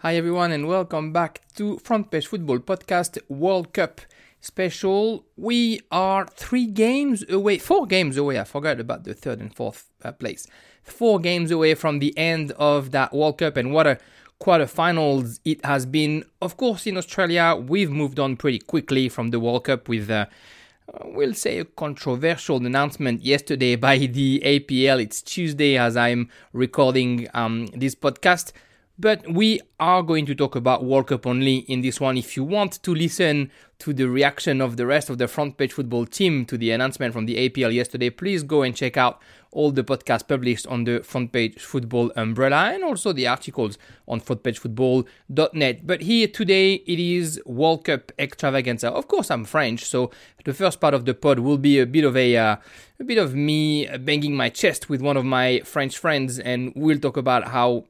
Hi, everyone, and welcome back to Front Page Football Podcast World Cup special. We are three games away, four games away. I forgot about the third and fourth uh, place. Four games away from the end of that World Cup, and what a quarterfinals it has been. Of course, in Australia, we've moved on pretty quickly from the World Cup with. Uh, we'll say a controversial announcement yesterday by the APL. It's Tuesday as I'm recording um, this podcast. But we are going to talk about World Cup only in this one. If you want to listen to the reaction of the rest of the front page football team to the announcement from the APL yesterday, please go and check out all the podcasts published on the front page football umbrella and also the articles on frontpagefootball.net. But here today it is World Cup extravaganza. Of course, I'm French, so the first part of the pod will be a bit of a uh, a bit of me banging my chest with one of my French friends, and we'll talk about how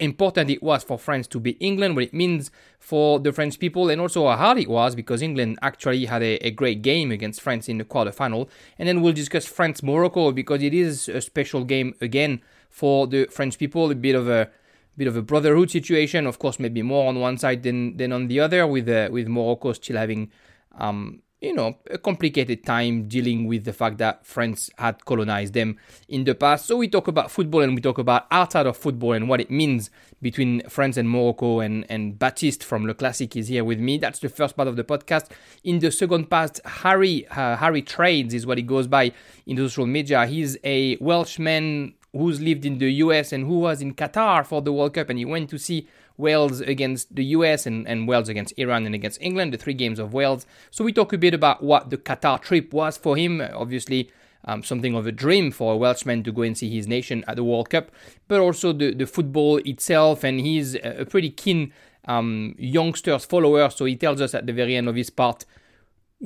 important it was for France to beat England, what it means for the French people, and also how hard it was because England actually had a, a great game against France in the quarterfinal. And then we'll discuss France Morocco because it is a special game again for the French people, a bit of a bit of a brotherhood situation. Of course, maybe more on one side than than on the other, with uh, with Morocco still having um, you know, a complicated time dealing with the fact that France had colonized them in the past. So we talk about football and we talk about outside of football and what it means between France and Morocco. And, and Baptiste from Le Classique is here with me. That's the first part of the podcast. In the second part, Harry, uh, Harry Trades is what he goes by in the social media. He's a Welshman who's lived in the US and who was in Qatar for the World Cup and he went to see Wales against the US and, and Wales against Iran and against England, the three games of Wales. So we talk a bit about what the Qatar trip was for him. Obviously, um, something of a dream for a Welshman to go and see his nation at the World Cup, but also the, the football itself. And he's a pretty keen um, youngsters follower. So he tells us at the very end of his part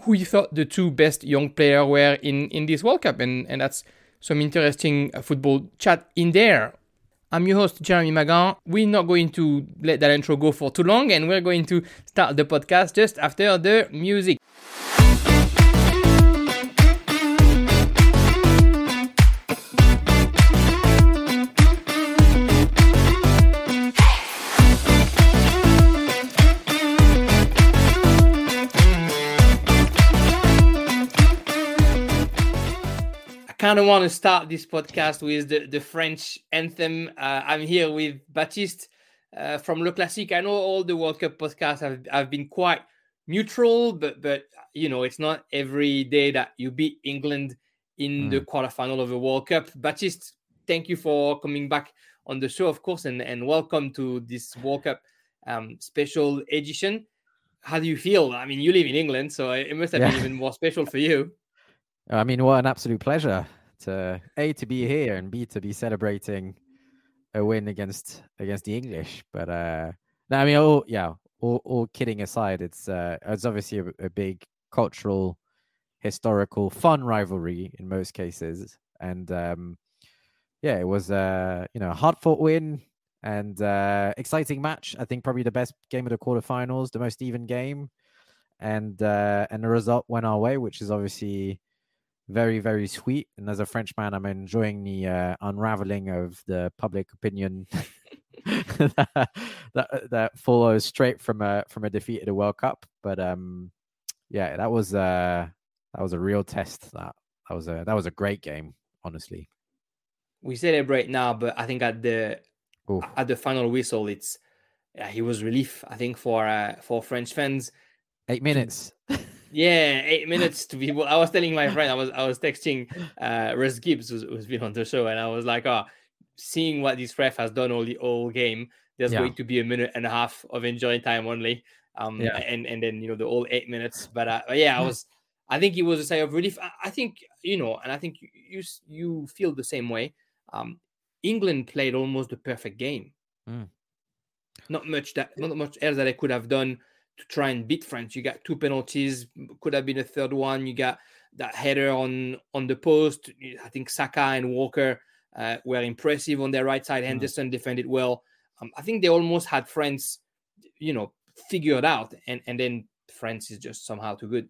who he thought the two best young players were in, in this World Cup. And, and that's some interesting football chat in there. I'm your host, Jeremy Magan. We're not going to let that intro go for too long, and we're going to start the podcast just after the music. Kind of want to start this podcast with the, the French anthem. Uh, I'm here with Baptiste uh, from Le Classique. I know all the World Cup podcasts have, have been quite neutral, but but you know it's not every day that you beat England in mm. the quarterfinal of the World Cup. Baptiste, thank you for coming back on the show, of course, and, and welcome to this World Cup um, special edition. How do you feel? I mean, you live in England, so it must have yeah. been even more special for you. I mean, what an absolute pleasure to a to be here and b to be celebrating a win against against the English. But uh, no, I mean, all yeah, all, all kidding aside, it's uh, it's obviously a, a big cultural, historical, fun rivalry in most cases, and um, yeah, it was uh, you know a hard fought win and uh, exciting match. I think probably the best game of the quarterfinals, the most even game, and uh, and the result went our way, which is obviously very very sweet. And as a frenchman i'm enjoying the uh, unraveling of the public opinion that, that, that follows straight from a from a defeat at the world cup. But um yeah that was uh that was a real test. That that was a that was a great game honestly. We celebrate now but i think at the Ooh. at the final whistle it's yeah, he was relief i think for uh, for french fans. Eight minutes Yeah, eight minutes to be. I was telling my friend, I was I was texting uh Russ Gibbs who's, who's been on the show, and I was like, oh, seeing what this ref has done all the whole game, there's yeah. going to be a minute and a half of enjoying time only. Um, yeah. and and then you know the all eight minutes. But uh, yeah, I was. I think it was a sigh of relief. I, I think you know, and I think you you, you feel the same way. Um, England played almost the perfect game. Mm. Not much that not much else that I could have done to try and beat France. You got two penalties, could have been a third one. You got that header on on the post. I think Saka and Walker uh, were impressive on their right side. Mm. Henderson mm. defended well. Um, I think they almost had France, you know, figured out, and and then France is just somehow too good.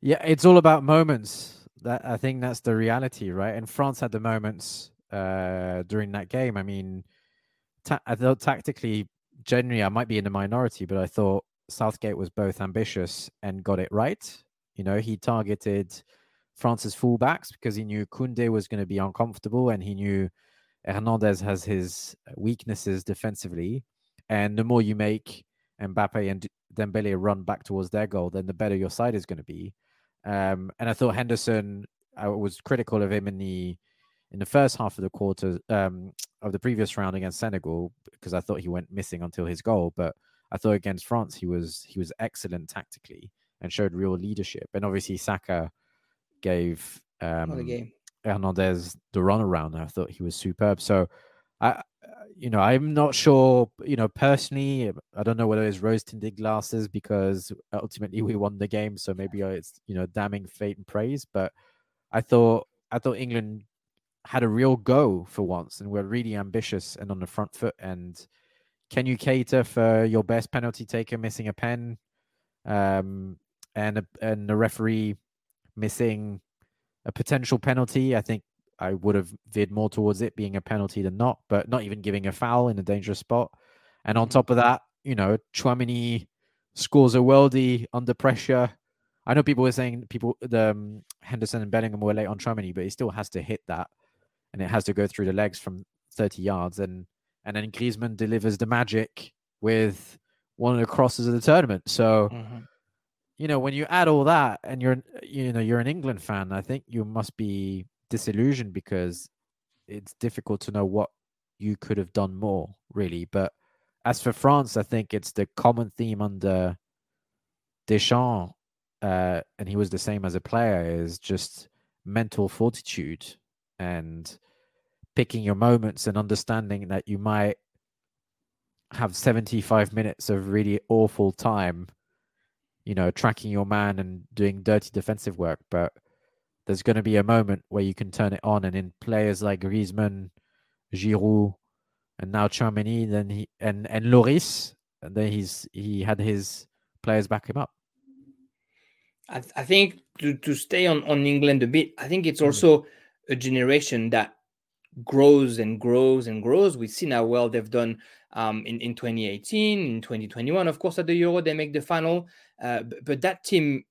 Yeah, it's all about moments. That I think that's the reality, right? And France had the moments uh, during that game. I mean, ta- I thought tactically generally I might be in the minority, but I thought Southgate was both ambitious and got it right. You know, he targeted France's fullbacks because he knew Koundé was going to be uncomfortable and he knew Hernandez has his weaknesses defensively. And the more you make Mbappe and Dembele run back towards their goal, then the better your side is going to be. Um, and I thought Henderson, I was critical of him in the in the first half of the quarter um, of the previous round against Senegal because I thought he went missing until his goal. But I thought against France he was he was excellent tactically and showed real leadership. And obviously Saka gave um, Hernandez the run around. I thought he was superb. So I you know, I'm not sure, you know, personally, I don't know whether it's rose tinted glasses because ultimately we won the game. So maybe it's, you know, damning fate and praise. But I thought, I thought England had a real go for once and were really ambitious and on the front foot. And can you cater for your best penalty taker missing a pen um, and, a, and the referee missing a potential penalty? I think I would have veered more towards it being a penalty than not, but not even giving a foul in a dangerous spot. And on top of that, you know, Tchouameni scores a worldie under pressure. I know people were saying people the um, Henderson and Bellingham were late on Tchouameni, but he still has to hit that, and it has to go through the legs from 30 yards, and and then Griezmann delivers the magic with one of the crosses of the tournament. So. Mm-hmm you know when you add all that and you're you know you're an england fan i think you must be disillusioned because it's difficult to know what you could have done more, really. But as for France, I think it's the common theme under Deschamps, uh, and he was the same as a player, is just mental fortitude and picking your moments and understanding that you might have 75 minutes of really awful time, you know, tracking your man and doing dirty defensive work. But there's going to be a moment where you can turn it on. And in players like Griezmann, Giroud, and now Tchouameni, then he and and Lloris, and then he's he had his players back him up. I, I think to, to stay on, on England a bit, I think it's mm. also a generation that grows and grows and grows. We've seen how well they've done um, in, in 2018, in 2021. Of course, at the Euro, they make the final. Uh, but, but, that team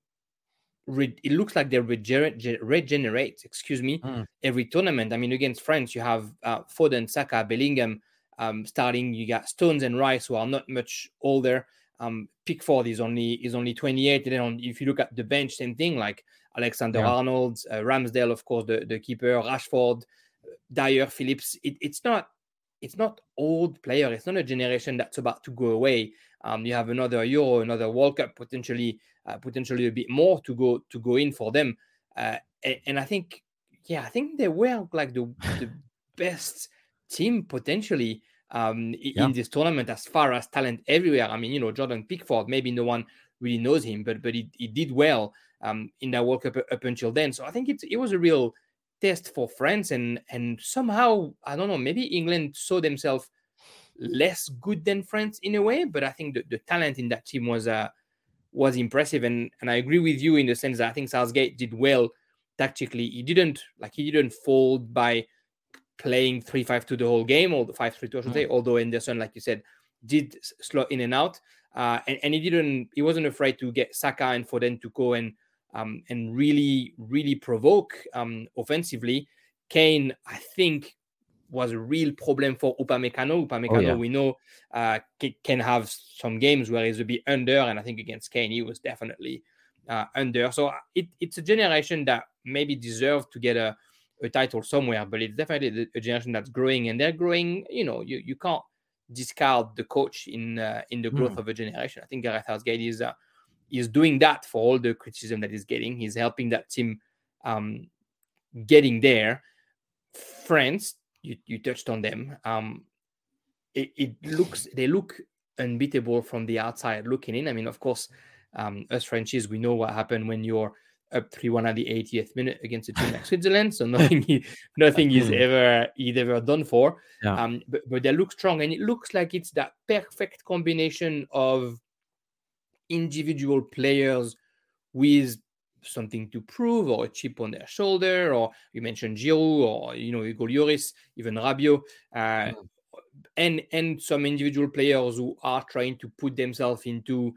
re- it looks like they regenerate, regenerate excuse me, mm. every tournament. I mean, against France, you have uh, Foden, Saka, Bellingham um, starting. You got Stones and Rice, who are not much older. Um, Pickford is only is only 28. And then on, if you look at the bench, same thing like Alexander yeah. Arnold, uh, Ramsdale, of course, the, the keeper, Rashford, Dier, Phillips. It, it's not it's not old player. It's not a generation that's about to go away. Um, you have another Euro, another World Cup, potentially uh, potentially a bit more to go to go in for them. Uh, and, and, I think, yeah, I think they were like the, the best team potentially um, yeah. in this tournament as far as talent everywhere. I mean, you know, Jordan Pickford, maybe no one really knows him, but but he, he did well um, in that World Cup up until then. So I think it, it was a real test for France, and and somehow I don't know, maybe England saw themselves less good than France in a way, but I think the, the talent in that team was uh, was impressive. And and I agree with you in the sense that I think Southgate did well tactically. He didn't like he didn't fold by playing 3-5-2 the whole game or the 5-3-2 I should say, although Henderson, like you said, did slot in and out. Uh, and, and he didn't he wasn't afraid to get Saka and Foden to go and um, and really, really provoke um, offensively. Kane, I think, was a real problem for Upamecano. Upamecano, oh, yeah. we know, uh, can have some games where he's a bit under, and I think against Kane, he was definitely uh, under. So uh, it, it's a generation that maybe deserved to get a, a title somewhere, but it's definitely a generation that's growing, and they're growing. You know, you, you can't discard the coach in uh, in the growth mm. of a generation. I think Gareth Southgate is uh, is doing that for all the criticism that he's getting. He's helping that team um, getting there. France you, you touched on them. Um, it, it looks they look unbeatable from the outside looking in. I mean, of course, um, us Frenchies, we know what happened when you're up three one at the 80th minute against a team like Switzerland. So nothing, nothing is ever is ever done for. Yeah. Um, but, but they look strong, and it looks like it's that perfect combination of individual players with something to prove or a chip on their shoulder, or you mentioned Giroud or you know Hugo Lloris, even Rabiot. Uh, mm. and and some individual players who are trying to put themselves into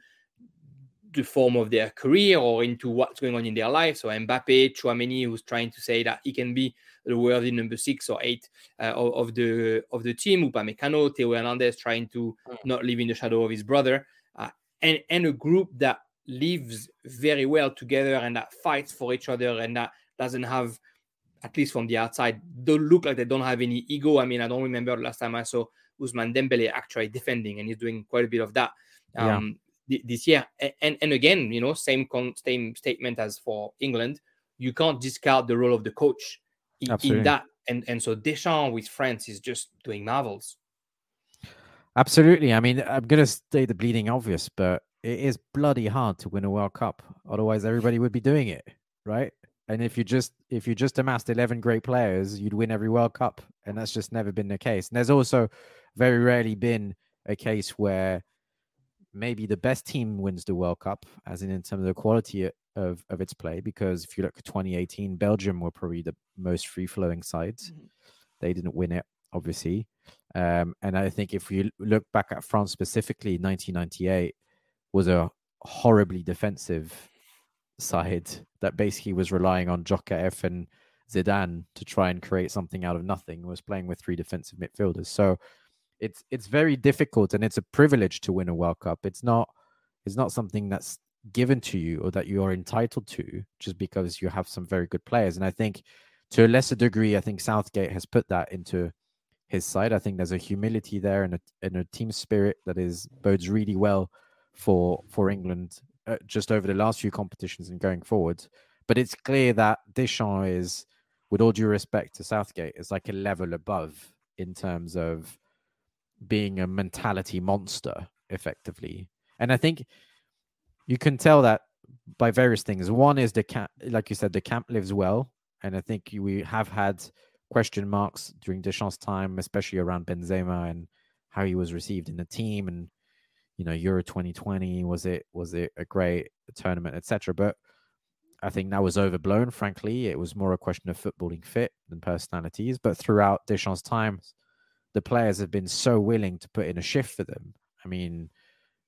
the form of their career or into what's going on in their life. So Mbappe, Tchouameni, who's trying to say that he can be the worthy number six or eight uh, of, of, the of the team. Upamecano, Theo Hernandez trying to hmm. not live in the shadow of his brother, and and a group that lives very well together and that fights for each other and that doesn't have at least from the outside, don't look like they don't have any ego. I mean, I don't remember the last time I saw Ousmane Dembele actually defending, and he's doing quite a bit of that um, yeah. this year. And and again, you know, same con- same statement as for England. You can't discard the role of the coach in, in that. And and so Deschamps with France is just doing marvels. Absolutely. I mean, I'm going to say the bleeding obvious, but it is bloody hard to win a World Cup. Otherwise, everybody would be doing it, right? And if you just if you just amassed eleven great players, you'd win every World Cup, and that's just never been the case. And there's also very rarely been a case where maybe the best team wins the World Cup, as in in terms of the quality of of its play. Because if you look at 2018, Belgium were probably the most free flowing sides. Mm-hmm. They didn't win it, obviously. Um, and I think if you look back at France specifically, 1998 was a horribly defensive side that basically was relying on Djorkaeff and Zidane to try and create something out of nothing. Was playing with three defensive midfielders, so it's it's very difficult, and it's a privilege to win a World Cup. It's not it's not something that's given to you or that you are entitled to just because you have some very good players. And I think to a lesser degree, I think Southgate has put that into his side. I think there's a humility there and a, and a team spirit that is bodes really well for for England uh, just over the last few competitions and going forward. But it's clear that Deschamps is, with all due respect to Southgate, is like a level above in terms of being a mentality monster, effectively. And I think you can tell that by various things. One is the camp, like you said, the camp lives well, and I think we have had question marks during Deschamps' time, especially around Benzema and how he was received in the team and you know Euro 2020 was it was it a great tournament etc. But I think that was overblown. Frankly, it was more a question of footballing fit than personalities. But throughout Deschamps' time, the players have been so willing to put in a shift for them. I mean,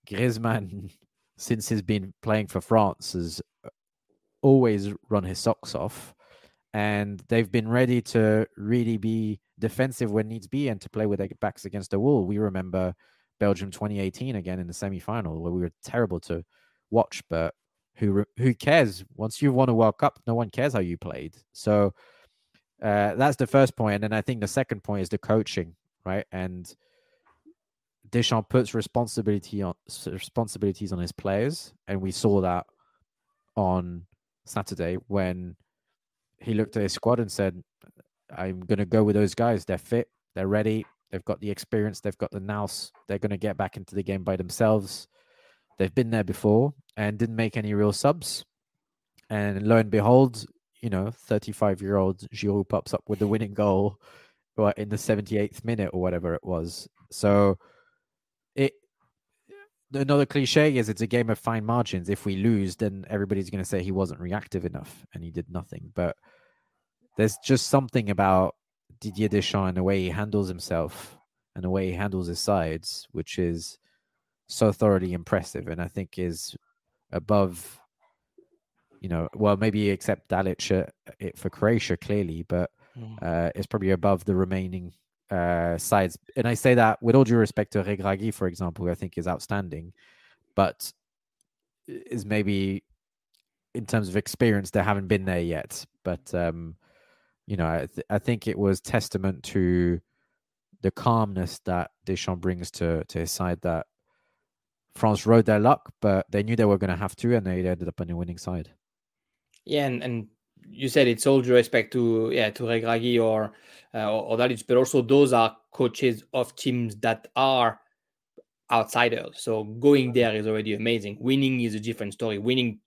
Griezmann, since he's been playing for France, has always run his socks off, and they've been ready to really be defensive when needs be and to play with their backs against the wall. We remember Belgium 2018 again in the semi final where we were terrible to watch, but who who cares? Once you've won a World Cup, no one cares how you played. So uh, that's the first point, and then I think the second point is the coaching, right? And Deschamps puts responsibility on responsibilities on his players, and we saw that on Saturday when he looked at his squad and said, "I'm going to go with those guys. They're fit, they're ready, They've got the experience. They've got the nous. They're going to get back into the game by themselves. They've been there before and didn't make any real subs. And lo and behold, you know, 35 year old Giroud pops up with the winning goal in the 78th minute or whatever it was. So another cliche is it's a game of fine margins. If we lose, then everybody's going to say he wasn't reactive enough and he did nothing. But there's just something about Didier Deschamps and the way he handles himself and the way he handles his sides, which is so thoroughly impressive, and I think is above, you know, well maybe except Dalic uh, it for Croatia clearly, but mm. uh, it's probably above the remaining uh, sides. And I say that with all due respect to Regragui, for example, who I think is outstanding, but is maybe in terms of experience they haven't been there yet. But um, you know, I, th- I think it was testament to the calmness that Deschamps brings to to his side that France rode their luck, but they knew they were going to have to, and they ended up on the winning side. Yeah, and, and you said it's all due respect to yeah to Regragui or uh, or, or Dalic, but also those are coaches of teams that are outsiders. So going there is already amazing. Winning is a different story. Winning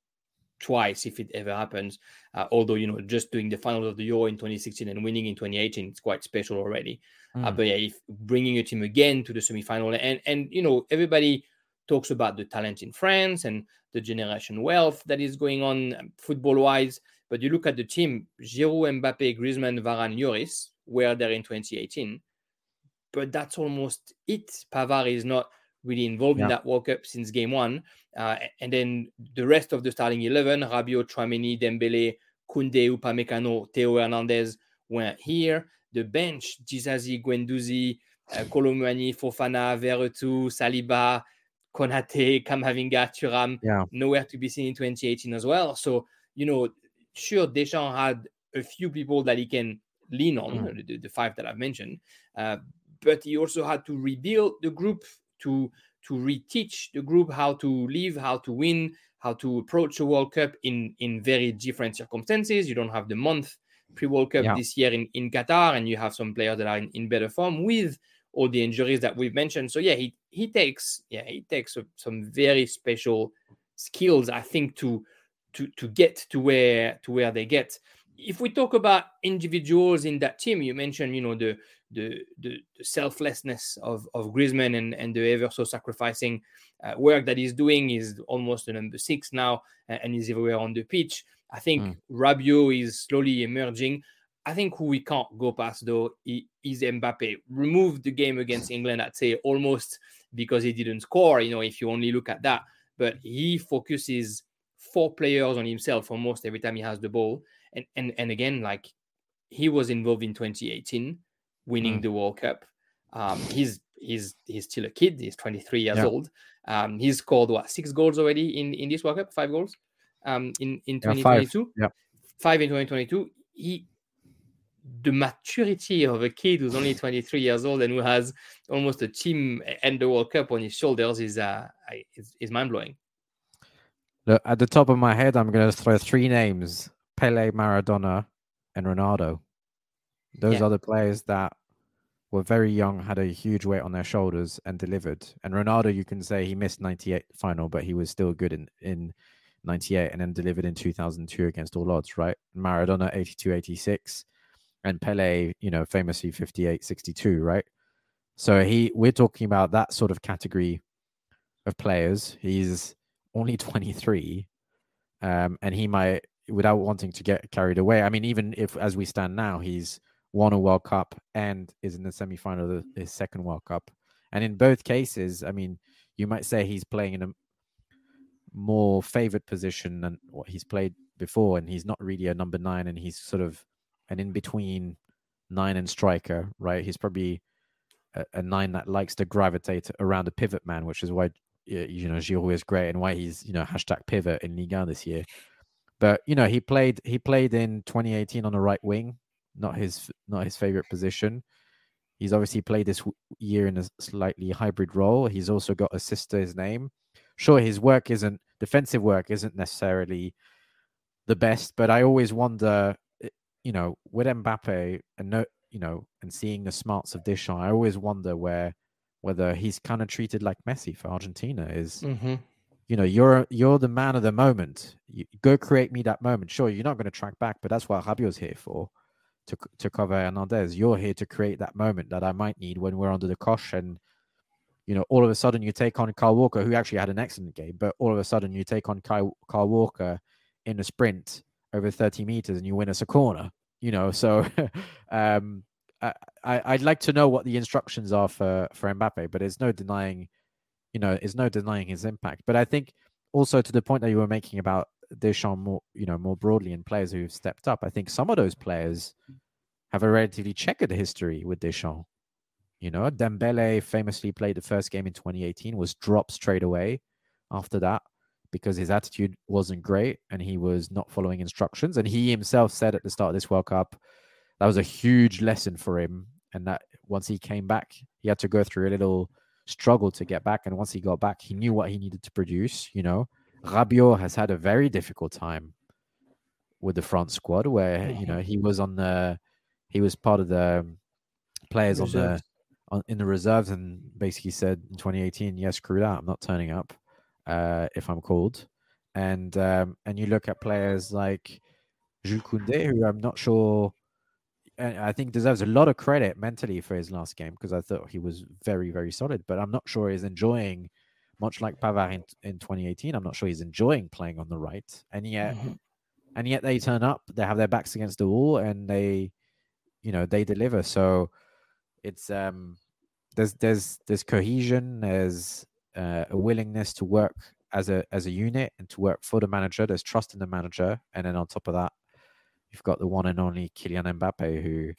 twice if it ever happens. Uh, although you know, just doing the finals of the Euro in 2016 and winning in 2018, it's quite special already. Mm. Uh, hmm. but yeah, if bringing a team again to the semi-final, and and you know, everybody talks about the talent in France and the generation wealth that is going on um, football-wise. But you look at the team: Giroud, Mbappe, Griezmann, Varane, Lloris, were there in 2018. but that's almost it. Pavard is not really involved yeah. in that World Cup since game one. Uh, and then the rest of the starting 11, Rabiot, Tchouameni, Dembele, Koundé, Upamecano, Theo Hernandez weren't here. The bench, Disasi, Guendouzi, uh, Kolo Fofana, Veretout, Saliba, Konate, Kamavinga, Thuram, yeah. nowhere to be seen in 2018 as well. So, you know, sure, Deschamps had a few people that he can lean on, mm. the, the, five that I've mentioned, uh, but he also had to rebuild the group to to reteach the group how to live, how to win, how to approach a World Cup in in very different circumstances. You don't have the month pre World Cup yeah. this year in, in Qatar, and you have some players that are in, in better form with all the injuries that we've mentioned. So yeah, he he takes yeah he takes some very special skills, I think, to to to get to where to where they get. If we talk about individuals in that team, you mentioned you know the the the, the selflessness of of Griezmann and and the ever so sacrificing uh, work that he's doing. Is almost the number six now, and, and he's everywhere on the pitch. I think mm. Rabiot is slowly emerging. I think who we can't go past though is Mbappe. Remove the game against England, I'd say almost because he didn't score. You know, if you only look at that, but he focuses four players on himself almost every time he has the ball. And and and again, like he was involved in 2018, winning mm. the World Cup. Um, he's he's he's still a kid. He's 23 years yeah. old. Um, he's scored what six goals already in in this World Cup, five goals. Um, in in 2022, yeah, five. yeah. five in 2022. He the maturity of a kid who's only 23 years old and who has almost a team and the World Cup on his shoulders is uh, is, is mind blowing. Look, at the top of my head, I'm going to throw three names: Pele, Maradona, and Ronaldo. Those yeah. are the players that were very young, had a huge weight on their shoulders, and delivered. And Ronaldo, you can say he missed 98 final, but he was still good in in 98 and then delivered in 2002 against all odds, right? Maradona 82 86 and Pele, you know, famously 58, 62, right? So he, we're talking about that sort of category of players. He's only 23, um, and he might, without wanting to get carried away. I mean, even if, as we stand now, he's won a World Cup and is in the semi-final of his second World Cup, and in both cases, I mean, you might say he's playing in a more favored position than what he's played before, and he's not really a number nine, and he's sort of an in between nine and striker, right? He's probably a, a, nine that likes to gravitate around a pivot man, which is why you know Giroud is great and why he's you know hashtag pivot in Liga this year. But you know he played he played in 2018 on the right wing, not his not his favorite position. He's obviously played this year in a slightly hybrid role. He's also got a to his name. Sure, his work isn't defensive work isn't necessarily the best, but I always wonder eh, you know, with Mbappe and no, you know, and seeing the smarts of Deschamps, I always wonder where whether he's kind of treated like Messi for Argentina is. Mm-hmm. You know, you're you're the man of the moment. You, go create me that moment. Sure, you're not going to track back, but that's what Rabiot's here for, to to cover Hernandez. You're here to create that moment that I might need when we're under the cosh and you know, all of a sudden you take on Kyle Walker, who actually had an excellent game, but all of a sudden you take on Kyle, Kyle Walker in a sprint over 30 meters and you win us a corner you know so um I, i'd like to know what the instructions are for for mbappe but there's no denying you know there's no denying his impact but i think also to the point that you were making about Deschamps more you know more broadly in players who've stepped up i think some of those players have a relatively checkered history with Deschamps you know Dembele famously played the first game in 2018 was dropped straight away after that because his attitude wasn't great and he was not following instructions. And he himself said at the start of this World Cup that was a huge lesson for him. And that once he came back, he had to go through a little struggle to get back. And once he got back, he knew what he needed to produce. You know, Rabiot has had a very difficult time with the France squad, where you know he was on the he was part of the players Reserves. on the on, in the reserves and basically said in 2018, yes, screw that, I'm not turning up uh, if I'm called. And um, and you look at players like Jules Koundé, who I'm not sure, I think deserves a lot of credit mentally for his last game because I thought he was very very solid. But I'm not sure he's enjoying, much like Pavard in, in 2018. I'm not sure he's enjoying playing on the right, and yet. Mm-hmm. And yet they turn up, they have their backs against the wall, and they, you know, they deliver. So it's um there's there's there's cohesion, there's uh, a willingness to work as a as a unit and to work for the manager. There's trust in the manager, and then on top of that, you've got the one and only Kylian Mbappe, who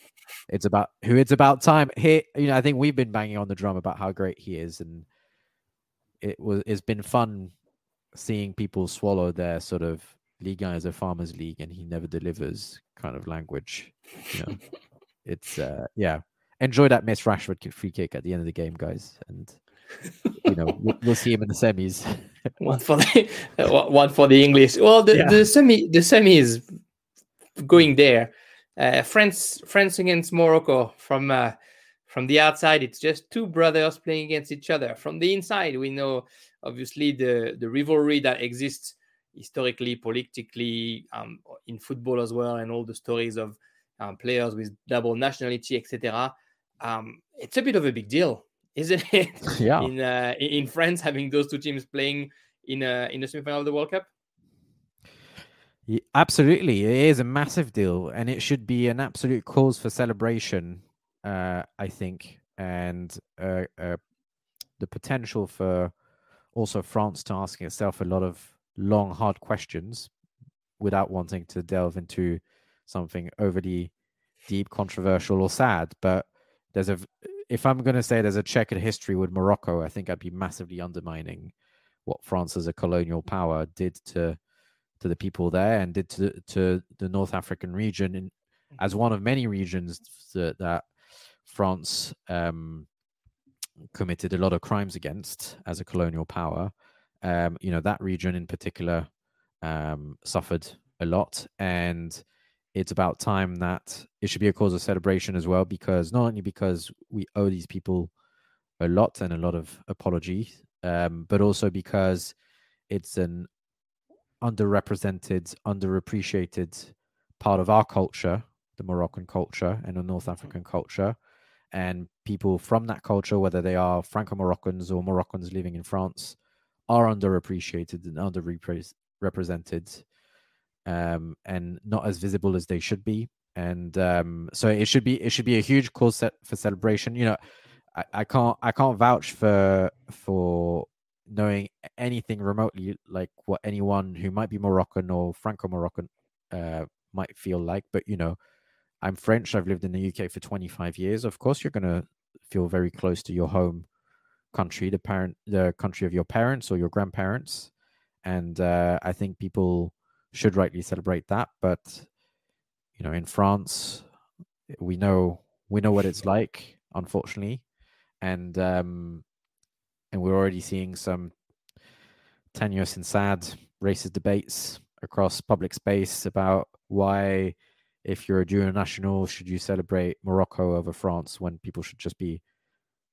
it's about who it's about time. Here, you know, I think we've been banging on the drum about how great he is, and it was it's been fun seeing people swallow their sort of Liga as a farmers league, and he never delivers kind of language. You know, it's uh, yeah. Enjoy that Miss Rashford free kick at the end of the game, guys, and you know we'll, we'll see him in the semis. one for the one for the English. Well, the, yeah. the semi the semi is going there. Uh, France France against Morocco from uh, from the outside, it's just two brothers playing against each other. From the inside, we know obviously the the rivalry that exists historically, politically, um, in football as well, and all the stories of um, players with double nationality, etc. Um, it's a bit of a big deal, isn't it? Yeah. in uh, in France, having those two teams playing in uh, in the semifinal of the World Cup. Absolutely, it is a massive deal, and it should be an absolute cause for celebration. Uh, I think, and uh, uh, the potential for also France to asking itself a lot of long, hard questions without wanting to delve into something overly deep, controversial, or sad. But there's a, if I'm going to say there's a checkered history with Morocco, I think I'd be massively undermining what France as a colonial power did to to the people there and did to to the North African region in, as one of many regions that, that France um, committed a lot of crimes against as a colonial power. Um, you know that region in particular um, suffered a lot, and it's about time that it should be a cause of celebration as well, because not only because we owe these people a lot and a lot of apology, um, but also because it's an underrepresented, underappreciated part of our culture, the Moroccan culture and the North African culture. And people from that culture, whether they are Franco Moroccans or Moroccans living in France, are underappreciated and underrepresented um, and not as visible as they should be. And um, so it should be it should be a huge cause set for celebration. You know, I, I can't I can't vouch for for knowing anything remotely like what anyone who might be Moroccan or Franco Moroccan uh, might feel like. But you know, I'm French. I've lived in the UK for 25 years. Of course, you're gonna feel very close to your home country, the parent, the country of your parents or your grandparents, and uh, I think people should rightly celebrate that. But you know, in France, we know we know what it's like, unfortunately, and um, and we're already seeing some tenuous and sad racist debates across public space about why, if you're a dual national, should you celebrate Morocco over France when people should just be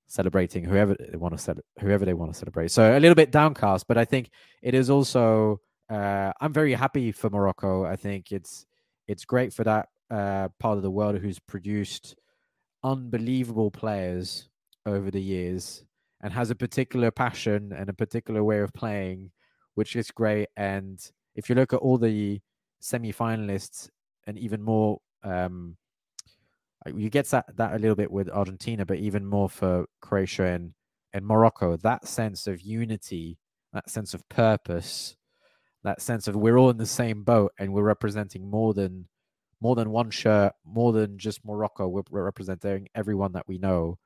celebrating whoever they want to celebrate, whoever they want to celebrate. So a little bit downcast, but I think it is also. Uh, I'm very happy for Morocco. I think it's it's great for that uh, part of the world who's produced unbelievable players over the years and has a particular passion and a particular way of playing, which is great. And if you look at all the semi-finalists and even more, um, you get that that a little bit with Argentina, but even more for Croatia and and Morocco. That sense of unity, that sense of purpose, that sense of we're all in the same boat and we're representing more than more than one shirt, more than just Morocco. We're, we're representing everyone that we know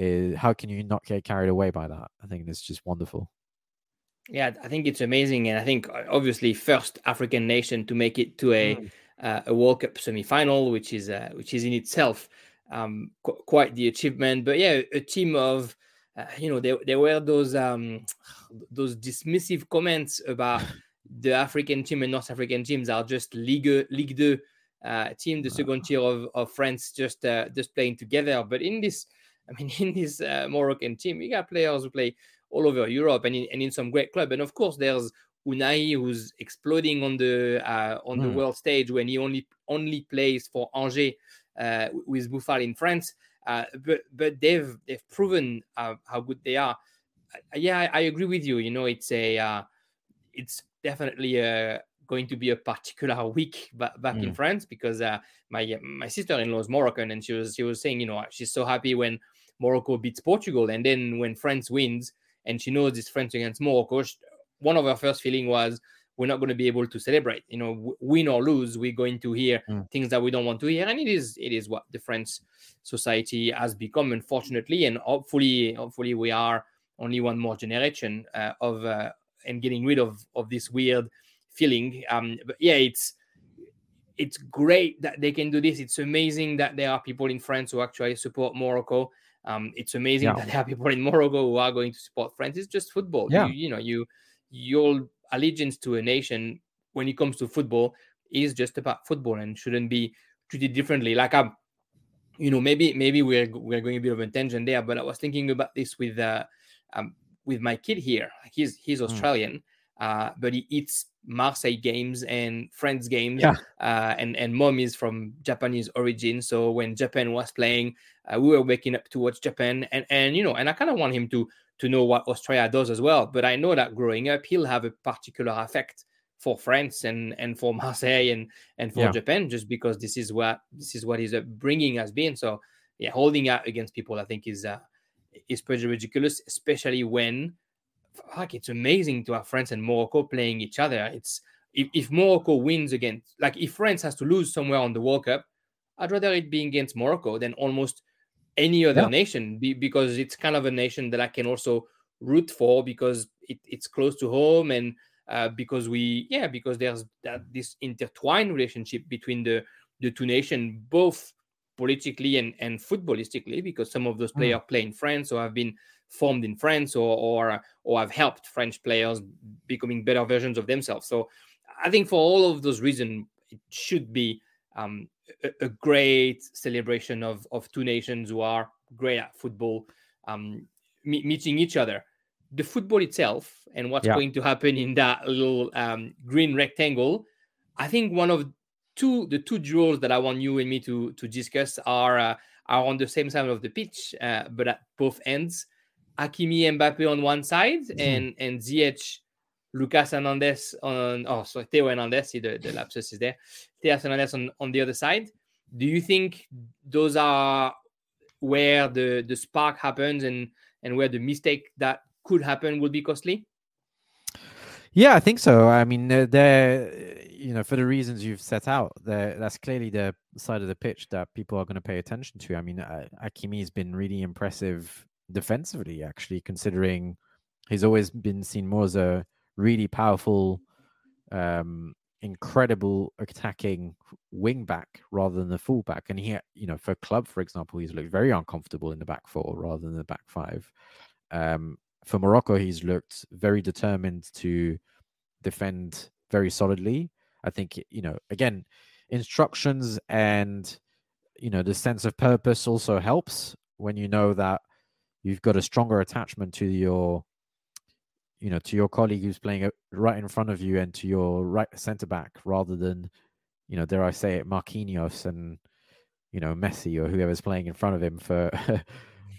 is how can you not get carried away by that? I think it's just wonderful. Yeah, I think it's amazing, and I think uh, obviously first African nation to make it to a mm. uh, a World Cup semi-final, which is uh, which is in itself um, qu- quite the achievement. But yeah, a team of uh, you know there, there were those um, those dismissive comments about the African team and North African teams are just Ligue Ligue 2 uh, team, the second tier of, of France, just uh, just playing together. But in this I mean, in this uh, Moroccan team, you got players who play all over Europe and in, and in some great club. And of course, there's Ounahi who's exploding on the uh, on mm. the hmm. world stage when he only only plays for Angers uh, with Boufal in France. Uh, but but they've they've proven uh, how good they are. Uh, yeah, I, I, agree with you. You know, it's a it's definitely a going to be a particular week back, back mm. in hmm. France because uh, my my sister-in-law is Moroccan and she was she was saying you know she's so happy when Morocco beats Portugal, and then when France wins and she knows it's France against Morocco, one of her first feeling was we're not going to be able to celebrate. You know, win or lose, we're going to hear mm. things that we don't want to hear, and it is it is what the French society has become, unfortunately, and hopefully, hopefully, we are only one more generation uh, of uh, and getting rid of of this weird feeling. Um, but yeah, it's it's great that they can do this. It's amazing that there are people in France who actually support Morocco. Um, it's amazing yeah. that there are people in Morocco who are going to support France. It's just football. Yeah. You, you know, you your allegiance to a nation when it comes to football is just about football and shouldn't be treated differently. Like I'm, you know, maybe maybe we're we're going a bit of a tangent there, but I was thinking about this with uh, um, with my kid here. He's he's hmm. Australian, mm. Uh, but he eats Marseille games and Friends games. Yeah. Uh, and and mom is from Japanese origin, so when Japan was playing, uh, we were waking up to watch Japan, and and you know, and I kind of want him to to know what Australia does as well. But I know that growing up, he'll have a particular affect for France and and for Marseille and and for yeah. Japan, just because this is what this is what his upbringing has been. So yeah, holding out against people, I think is uh, is pretty ridiculous, especially when like it's amazing to have France and Morocco playing each other. It's if, if Morocco wins against like if France has to lose somewhere on the World Cup, I'd rather it be against Morocco than almost any other yeah. nation be, because it's kind of a nation that I can also root for because it, it's close to home and uh, because we yeah because there's that this intertwined relationship between the the two nations both politically and, and footballistically because some of those players mm. play in France or have been formed in France or or or have helped French players becoming better versions of themselves. So I think for all of those reasons, it should be um, a, a, great celebration of of two nations who are great at football, um, me- meeting each other. The football itself and what's yeah. going to happen in that little um, green rectangle, I think one of two the two duels that I want you and me to to discuss are uh, are on the same side of the pitch, uh, but at both ends. Hakimi Mbappe on one side mm-hmm. and and Ziyech Lucas Hernandez on oh sorry Theo Hernandez see the, the lapsus is there. Theo Hernandez on, on the other side. Do you think those are where the the spark happens and and where the mistake that could happen will be costly? Yeah I think so. I mean they're you know for the reasons you've set out that's clearly the side of the pitch that people are going to pay attention to. I mean uh, Hakimi has been really impressive defensively, actually, considering he's always been seen more as a really powerful, um, incredible attacking wing back rather than the fullback. And he, you know, for club, for example, he's looked very uncomfortable in the back four rather than the back five. Um, for Morocco, he's looked very determined to defend very solidly. I think, you know, again, instructions and you know the sense of purpose also helps when you know that you've got a stronger attachment to your you know to your colleague who's playing right in front of you and to your right center back rather than you know dare I say it Marquinhos and you know Messi or whoever's playing in front of him for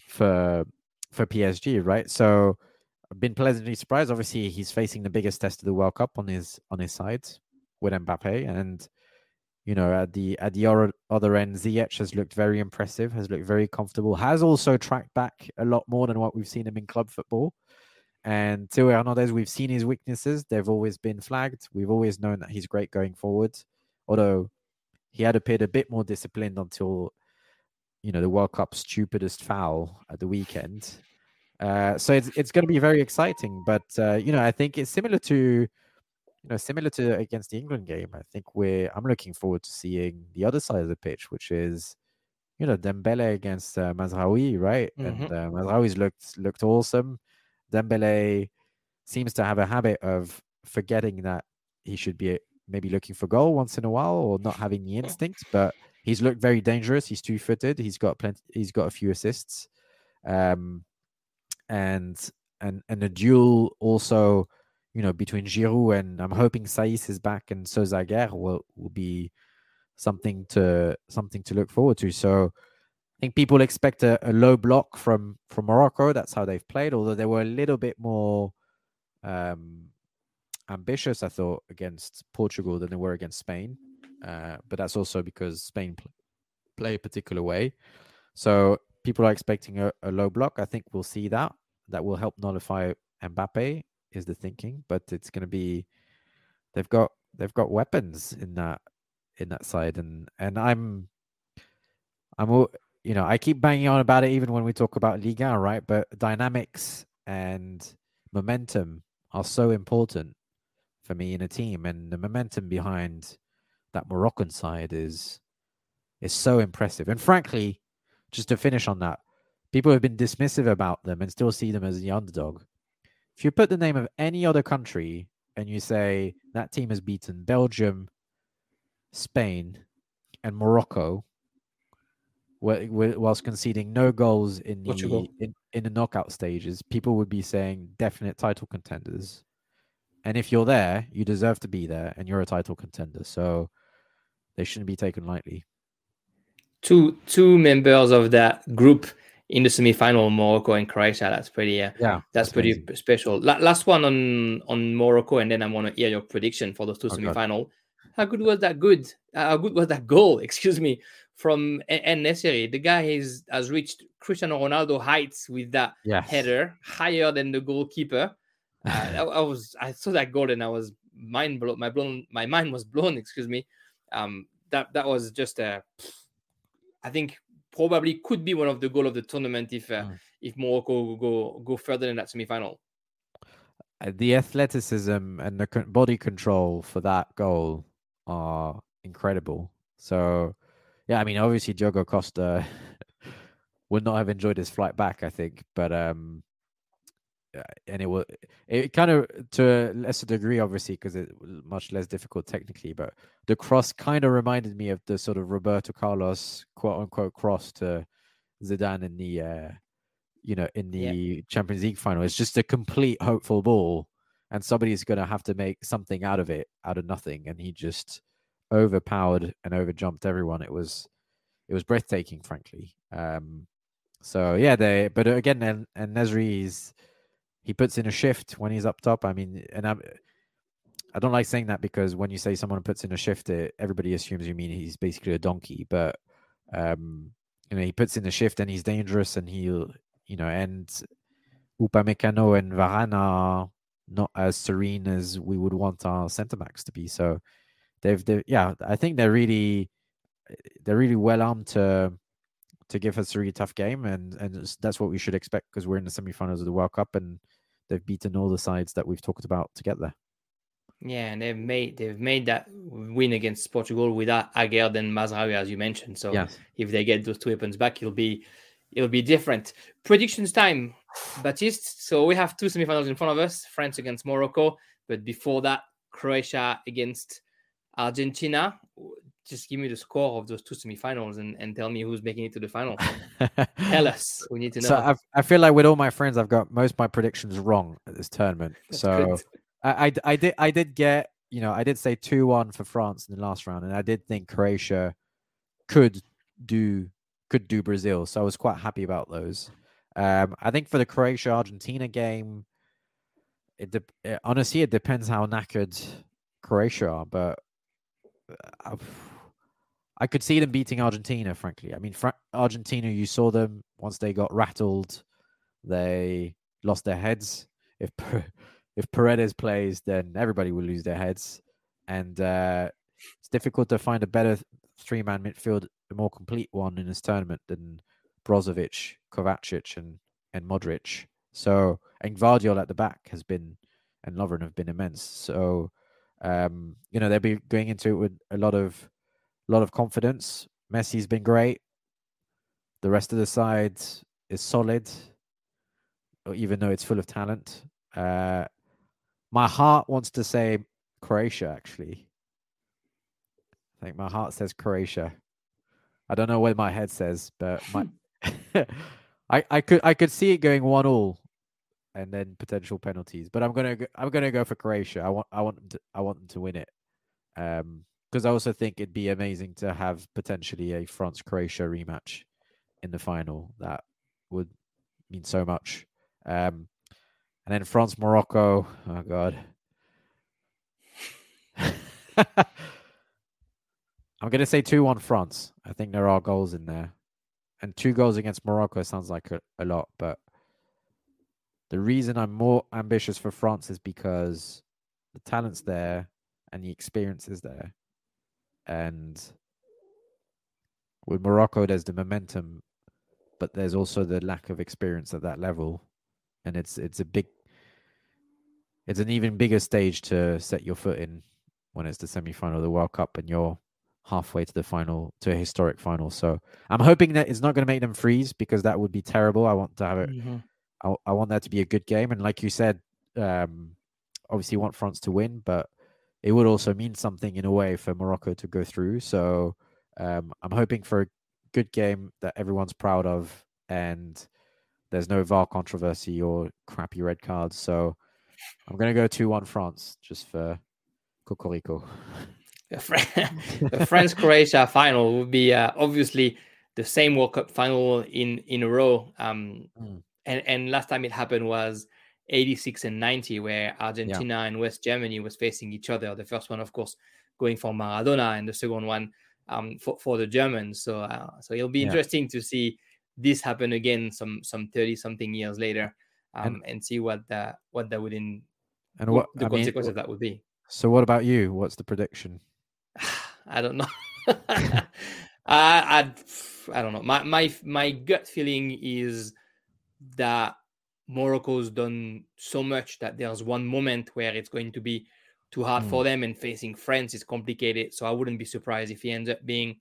for for PSG right? So I've been pleasantly surprised. Obviously he's facing the biggest test of the World Cup on his on his side with Mbappe and you know, at the at the other end, Ziyech has looked very impressive, has looked very comfortable, has also tracked back a lot more than what we've seen him in club football. And Theo Hernandez, we've seen his weaknesses; they've always been flagged. We've always known that he's great going forward, although he had appeared a bit more disciplined until, you know, the World Cup stupidest foul at the weekend. Uh, so it's it's going to be very exciting. But uh, you know, I think it's similar to you know, similar to against the England game, I think we're I'm looking forward to seeing the other side of the pitch, which is you know Dembele against uh, Mazraoui, right? Mm-hmm. And uh, Mazraoui's looked looked awesome. Dembele seems to have a habit of forgetting that he should be maybe looking for goal once in a while or not having the instinct, but he's looked very dangerous. He's two footed. He's got plenty. He's got a few assists, um, and and and the duel also you know, between Giroud and I'm hoping Saïss is back and So Zaguer will will be something to something to look forward to. So I think people expect a, a, low block from from Morocco. That's how they've played, although they were a little bit more um, ambitious, I thought, against Portugal than they were against Spain. Uh, but that's also because Spain pl- play a particular way. So people are expecting a, a low block. I think we'll see that. That will help nullify Mbappe is the thinking, but it's going to be they've got they've got weapons in that in that side, and and I'm I'm you know I keep banging on about it even when we talk about Liga, right? But dynamics and momentum are so important for me in a team, and the momentum behind that Moroccan side is is so impressive. And frankly, just to finish on that, people have been dismissive about them and still see them as the underdog. If you put the name of any other country and you say that team has beaten Belgium, Spain, and Morocco, whilst conceding no goals in the in, in the knockout stages, people would be saying definite title contenders. And if you're there, you deserve to be there, and you're a title contender. So they shouldn't be taken lightly. Two two members of that group in the semi-final, Morocco and Croatia. That's pretty, uh, yeah, that's, that's pretty amazing. special. La- last one on on Morocco, and then I want to hear your prediction for those two oh, semi-final. God. How good was that? Good. Uh, how good was that goal? Excuse me, from En-Nesyri. The guy has has reached Cristiano Ronaldo heights with that yes. header, higher than the goalkeeper. Uh, I, I, was I saw that goal and I was mind blown. My blown my mind was blown. Excuse me. Um, that that was just a. I think probably could be one of the goal of the tournament if uh, mm. if Morocco go go further in that semi-final. Uh, the athleticism and the body control for that goal are incredible. So, yeah, I mean, obviously Diogo Costa would not have enjoyed his flight back, I think, but um, and it will it kind of to a lesser degree obviously because it's much less difficult technically but the cross kind of reminded me of the sort of roberto carlos quote unquote cross to zidane in the uh you know in the yeah. champions league final. It's just a complete hopeful ball and somebody's going to have to make something out of it out of nothing and he just overpowered and overjumped everyone. It was it was breathtaking frankly. Um so yeah they but again and En-Nesyri is he puts in a shift when he's up top. I mean, and I'm, I don't like saying that because when you say someone puts in a shift, it, everybody assumes you mean he's basically a donkey. But um, you know, he puts in a shift and he's dangerous, and he'll, you know, and Upamecano and Varane are not as serene as we would want our centre backs to be. So they've, they yeah, I think they're really, they're really well armed to to give us a really tough game, and and that's what we should expect because we're in the semi-finals of the World Cup, and they've beaten all the sides that we've talked about to get there. Yeah, and they've made they've made that win against Portugal without Aguerd and Mazraoui, as you mentioned. So yes. if they get those two weapons back, it'll be it'll be different. Predictions time, Baptiste. So we have two semifinals in front of us: France against Morocco, but before that, Croatia against Argentina just give me the score of those two semifinals and, and tell me who's making it to the final. tell us. We need to know. So I've, i feel like with all my friends, I've got most of my predictions wrong at this tournament. So I, I, I, did I did get you know I did say two one for France in the last round, and I did think Croatia could do could do Brazil. So I was quite happy about those. Um, I think for the Croatia Argentina game, it, de- it honestly it depends how knackered Croatia are, but. Uh, I could see them beating Argentina, frankly. I mean, Fra- Argentina, you saw them once they got rattled, they lost their heads. If if Paredes plays, then everybody will lose their heads, and uh, it's difficult to find a better three man midfield, a more complete one in this tournament than Brozovic, Kovacic, and and Modric. So and Gvardiol at the back has been and Lovren have been immense. So um, you know they'll be going into it with a lot of a lot of confidence. Messi's been great. The rest of the side is solid, even though it's full of talent. Uh, my heart wants to say Croatia, actually. I think my heart says Croatia. I don't know what my head says, but my I, I could I could see it going one all and then potential penalties. But I'm gonna go, I'm gonna go for Croatia. I want I want them to I want them to win it. Um, because I also think it'd be amazing to have potentially a France Croatia rematch in the final. That would mean so much. Um, and then France Morocco. Oh God. I'm going to say 2 1 France. I think there are goals in there. and two goals against Morocco sounds like a, a lot, but the reason I'm more ambitious for France is because the talent's there and the experience is there. And with Morocco, there's the momentum, but there's also the lack of experience at that level. And it's it's a big it's an even bigger stage to set your foot in when it's the semi final of the World Cup and you're halfway to the final to a historic final. So I'm hoping that it's not going to make them freeze because that would be terrible. I want to have it. Mm-hmm. I, I, want that to be a good game, and like you said, um, obviously you want France to win, but it would also mean something in a way for Morocco to go through. So um, I'm hoping for a good game that everyone's proud of, and there's no VAR controversy or crappy red cards. So I'm going to go two one France just for Cocorico. the France Croatia final would be uh, obviously the same World Cup final in in a row. Um, mm. and and last time it happened was 86 and 90, where Argentina yeah. and West Germany was facing each other. The first one, of course, going for Maradona, and the second one um, for for the Germans. So uh, so it'll be yeah. interesting to see this happen again some some 30 something years later, um, and, and see what the, what that would in and what, what the I consequence mean, of that would be. So what about you? What's the prediction? I don't know. I, I I don't know. My my my gut feeling is that Morocco's done so much that there's one moment where it's going to be too hard mm. for them, and facing France is complicated. So I wouldn't be surprised if he ends up being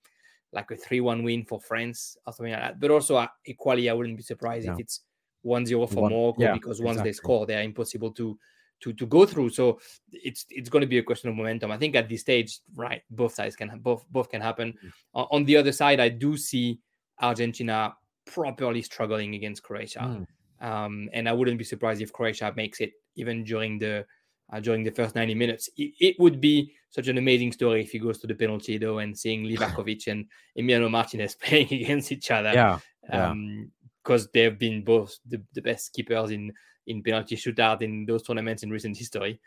like a three-one win for France or something like that. But also uh, equally, I wouldn't be surprised if it's 1-0 for one, Morocco yeah, because once exactly. they score, they're impossible to to to go through. So it's it's going to be a question of momentum. I think at this stage, right, both sides can both both can happen. Mm. on the other side, I do see Argentina properly struggling against Croatia, mm. Um, and I wouldn't be surprised if Croatia makes it even during the uh, during the first 90 minutes. It, it, would be such an amazing story if he goes to the penalty though and seeing Livakovic and Emiliano Martinez playing against each other. Yeah. yeah. Um, because they've been both the, the best keepers in in penalty shootout in those tournaments in recent history.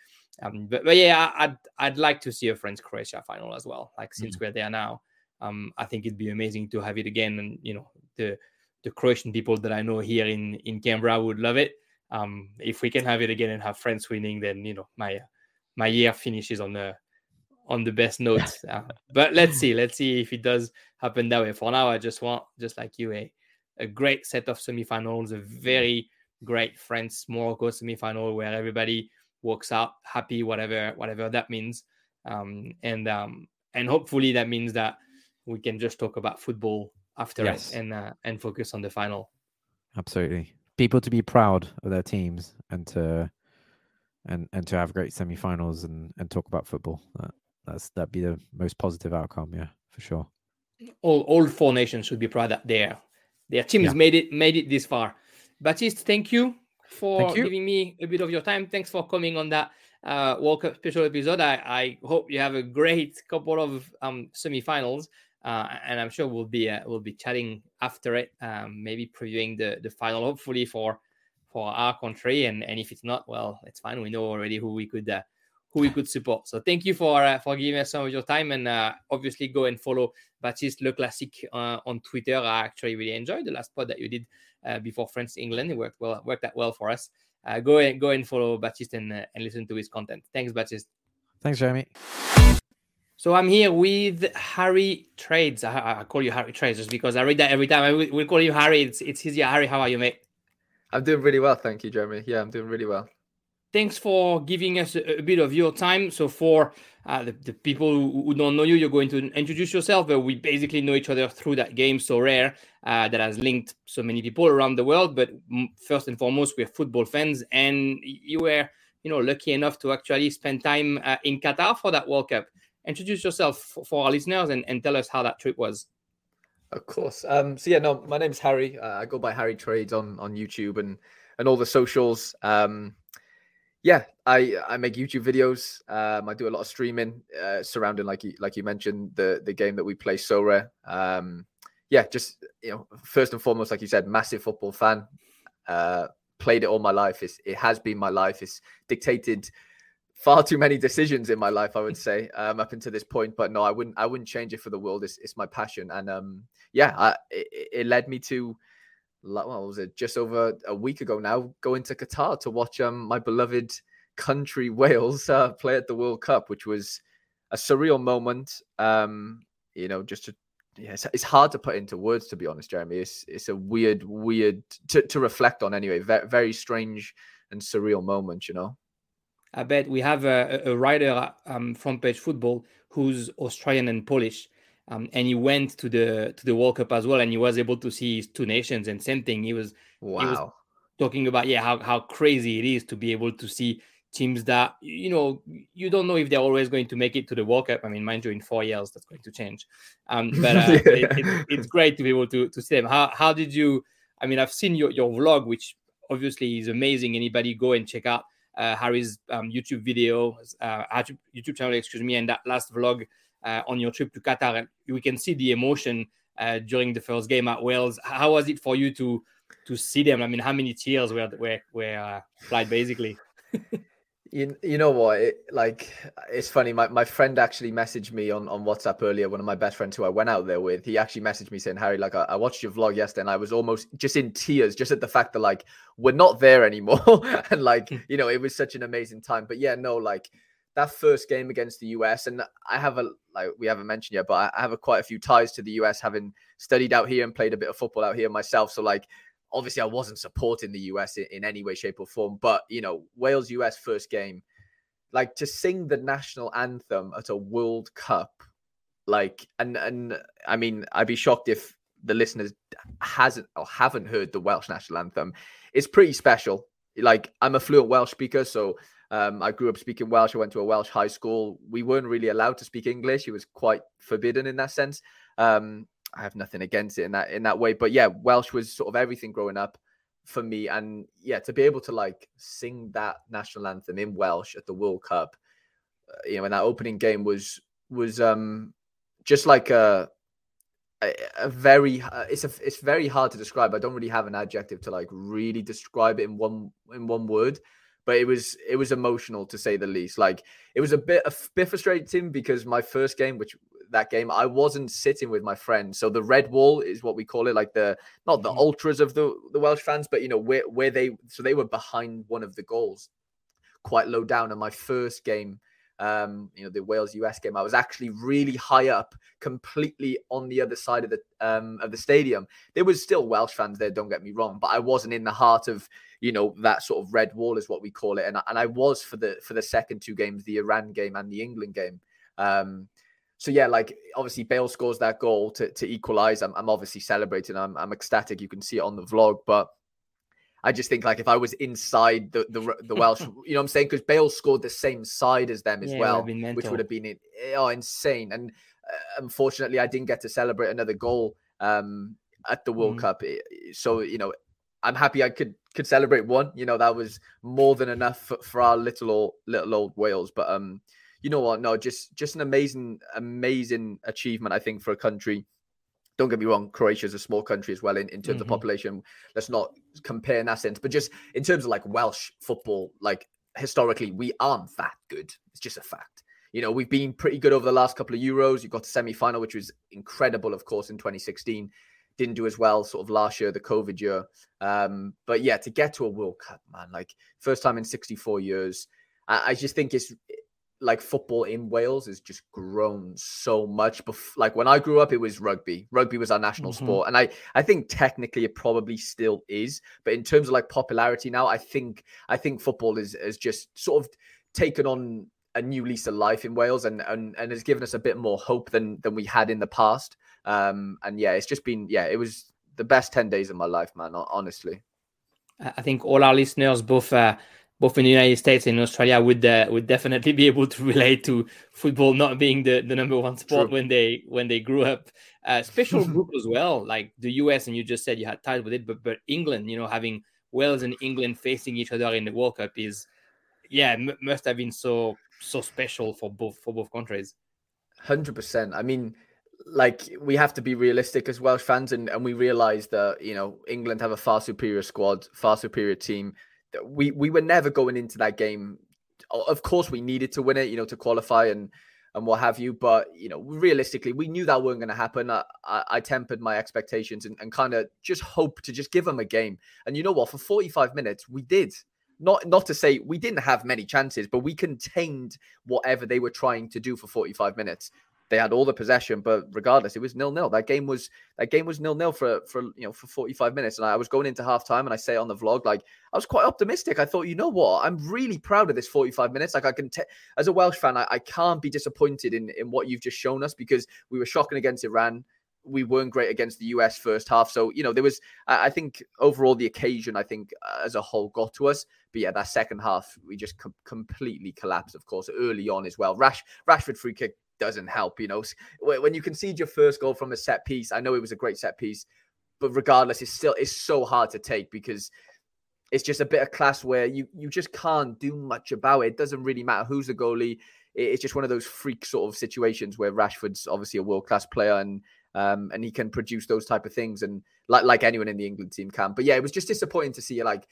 Um, but, but yeah, I'd I'd like to see a France Croatia final as well. Like since mm-hmm. we're there now, um, I think it'd be amazing to have it again. And you know, the the Croatian people that I know here in in Canberra would love it. Um, if we can have it again and have France winning, then you know my my year finishes on the on the best note. Uh, but let's see, let's see if it does happen that way. For now, I just want, just like you, a a great set of semifinals, a very great France Morocco semifinal where everybody walks out happy, whatever whatever that means, um, and um, and hopefully that means that we can just talk about football after yes. it and uh, and focus on the final. Absolutely, people to be proud of their teams and to and and to have great semifinals and and talk about football. That, that's that'd be the most positive outcome, yeah, for sure. All all four nations should be proud that their their teams yeah. made it made it this far. Baptiste, thank you for thank you. giving me a bit of your time. Thanks for coming on that uh, World Cup special episode. I, I hope you have a great couple of um, semifinals, uh, and I'm sure we'll be uh, we'll be chatting after it, um, maybe previewing the the final, hopefully for for our country. And and if it's not, well, it's fine. We know already who we could uh, who we could support. So thank you for uh, for giving us some of your time, and uh, obviously go and follow Baptiste Le Classique uh, on Twitter. I actually really enjoyed the last pod that you did uh, before France England. It worked well, worked that well for us. Uh, go and go and follow Baptiste and, uh, and listen to his content. Thanks, Baptiste. Thanks, Jeremy. So I'm here with Harry Trades. I, I, call you Harry Trades just because I read that every time. I will, will call you Harry. It's it's easier. Harry, how are you, mate? I'm doing really well, thank you, Jeremy. Yeah, I'm doing really well thanks for giving us a, a, bit of your time. So for uh, the, the, people who, who, don't know you, you're going to introduce yourself, but we basically know each other through that game Sorare uh, that has linked so many people around the world. But first and foremost, we're football fans, and you were, you know, lucky enough to actually spend time uh, in Qatar for that World Cup. Introduce yourself for, for our listeners and, and, tell us how that trip was. Of course. Um, so yeah, no, my name's Harry. Uh, I go by Harry Trades on on YouTube and and all the socials. Um, yeah, I I make YouTube videos. Um, I do a lot of streaming uh, surrounding, like you like you mentioned, the the game that we play, Sorare. Um, yeah, just you know, first and foremost, like you said, massive football fan. Uh, played it all my life. It's, it has been my life. It's dictated far too many decisions in my life, I would say, um, up until this point. But no, I wouldn't. I wouldn't change it for the world. It's, it's my passion, and um, yeah, I, it, it led me to what was it just over a week ago now going to Qatar to watch um my beloved country Wales uh, play at the World Cup, which was a surreal moment. Um, you know, just to yeah, it's, it's, hard to put into words to be honest, Jeremy. It's it's a weird, weird to, to reflect on anyway. Very, very strange and surreal moment, you know. I bet we have a, a writer um, from Page Football who's Australian and Polish, um, and he went to the to the World Cup as well, and he was able to see his two nations. And same thing, he was wow. He was talking about yeah how how crazy it is to be able to see teams that you know you don't know if they're always going to make it to the World Cup. I mean, mind you, in four years that's going to change. Um, but, uh, but it, it, it's great to be able to to see them. How how did you? I mean, I've seen your your vlog, which obviously is amazing. Anybody go and check out uh, Harry's um, YouTube video, uh, YouTube channel, excuse me, and that last vlog uh, on your trip to Qatar. We can see the emotion uh, during the first game at Wales. How was it for you to to see them? I mean, how many tears were were were uh, applied basically? You, you know what? It, like it's funny. My, my friend actually messaged me on, on WhatsApp earlier. One of my best friends who I went out there with, he actually messaged me saying, "Harry, like I, I watched your vlog yesterday, and I was almost just in tears, just at the fact that like we're not there anymore, and like hmm. you know, it was such an amazing time." But yeah, no, like that first game against the US, and I have a like we haven't mentioned yet, but I have a, quite a few ties to the US, having studied out here and played a bit of football out here myself. So like obviously I wasn't supporting the US in, in, any way, shape, or form. But you know, Wales US first game, like to sing the national anthem at a World Cup, like and and I mean, I'd be shocked if the listeners hasn't or haven't heard the Welsh national anthem. It's pretty special. Like I'm a fluent Welsh speaker, so um, I grew up speaking Welsh. I went to a Welsh high school. We weren't really allowed to speak English. It was quite forbidden in that sense. Um, I have nothing against it in that in that way. But yeah, Welsh was sort of everything growing up for me. And yeah, to be able to like sing that national anthem in Welsh at the World Cup, uh, you know, in that opening game was was um just like a a, very uh, it's a it's very hard to describe. I don't really have an adjective to like really describe it in one in one word but it was it was emotional to say the least. Like it was a bit a bit frustrating because my first game, which that game, I wasn't sitting with my friends. So the red wall is what we call it, like the not the mm-hmm. ultras of the the Welsh fans, but you know where where they so they were behind one of the goals, quite low down. And my first game, um, you know, the Wales US game, I was actually really high up, completely on the other side of the um of the stadium. There was still Welsh fans there, don't get me wrong, but I wasn't in the heart of you know that sort of red wall is what we call it. And and I was for the for the second two games, the Iran game and the England game. Um, so yeah, like obviously Bale scores that goal to, to equalize. I'm, I'm obviously celebrating. I'm, I'm ecstatic. You can see it on the vlog, but I just think like if I was inside the the, the Welsh, you know what I'm saying? Because Bale scored the same side as them as yeah, well, which would have been oh insane. And uh, unfortunately, I didn't get to celebrate another goal um, at the World mm. Cup. So you know, I'm happy I could could celebrate one. You know, that was more than enough for, for our little old, little old Wales. But um, you know what? No, just just an amazing, amazing achievement. I think for a country. Don't get me wrong, Croatia is a small country as well in, in terms mm-hmm. of population. Let's not compare in that sense, but just in terms of like Welsh football, like historically, we aren't that good. It's just a fact. You know, we've been pretty good over the last couple of Euros. You got to semi final, which was incredible, of course, in 2016 didn't do as well sort of last year, the COVID year. Um, but yeah, to get to a World Cup, man, like first time in 64 years, I, I just think it's like football in Wales has just grown so much. Bef- like when I grew up, it was rugby. Rugby was our national mm-hmm. sport, and I I think technically it probably still is. But in terms of like popularity now, I think I think football is is just sort of taken on a new lease of life in Wales, and and and has given us a bit more hope than than we had in the past. Um, and yeah, it's just been yeah, it was the best ten days of my life, man. Honestly, I think all our listeners, both uh, both in the United States and Australia, would uh, would definitely be able to relate to football not being the, the number one sport True. when they when they grew up. Uh, special group as well, like the US, and you just said you had ties with it, but but England, you know, having Wales and England facing each other in the World Cup is, yeah, m- must have been so so special for both for both countries. Hundred percent. I mean like we have to be realistic as Welsh fans, and, and we realise that you know England have a far superior squad, far superior team. We we were never going into that game of course we needed to win it, you know, to qualify and and what have you. But you know, realistically, we knew that weren't going to happen. I, I, I, tempered my expectations and, and kind of just hope to just give them a game. And you know what? For 45 minutes, we did. Not not to say we didn't have many chances, but we contained whatever they were trying to do for 45 minutes they had all the possession, but regardless, it was nil nil. That game was that game was nil nil for for you know for 45 minutes. And I was going into halftime and I say on the vlog, like I was quite optimistic. I thought, you know what, I'm really proud of this 45 minutes. Like I can, t- as a Welsh fan, I, I can't be disappointed in in what you've just shown us because we were shocking against Iran we weren't great against the US first half. So, you know, there was, I think overall the occasion, I think uh, as a whole got to us. But yeah, that second half, we just com- completely collapsed, of course, early on as well. Rash, Rashford free kick doesn't help. You know, when you concede your first goal from a set piece, I know it was a great set piece, but regardless, it's still it's so hard to take because it's just a bit of class where you you just can't do much about it. It doesn't really matter who's the goalie. It's just one of those freak sort of situations where Rashford's obviously a world class player and um, and he can produce those type of things and like like anyone in the England team can. But yeah, it was just disappointing to see like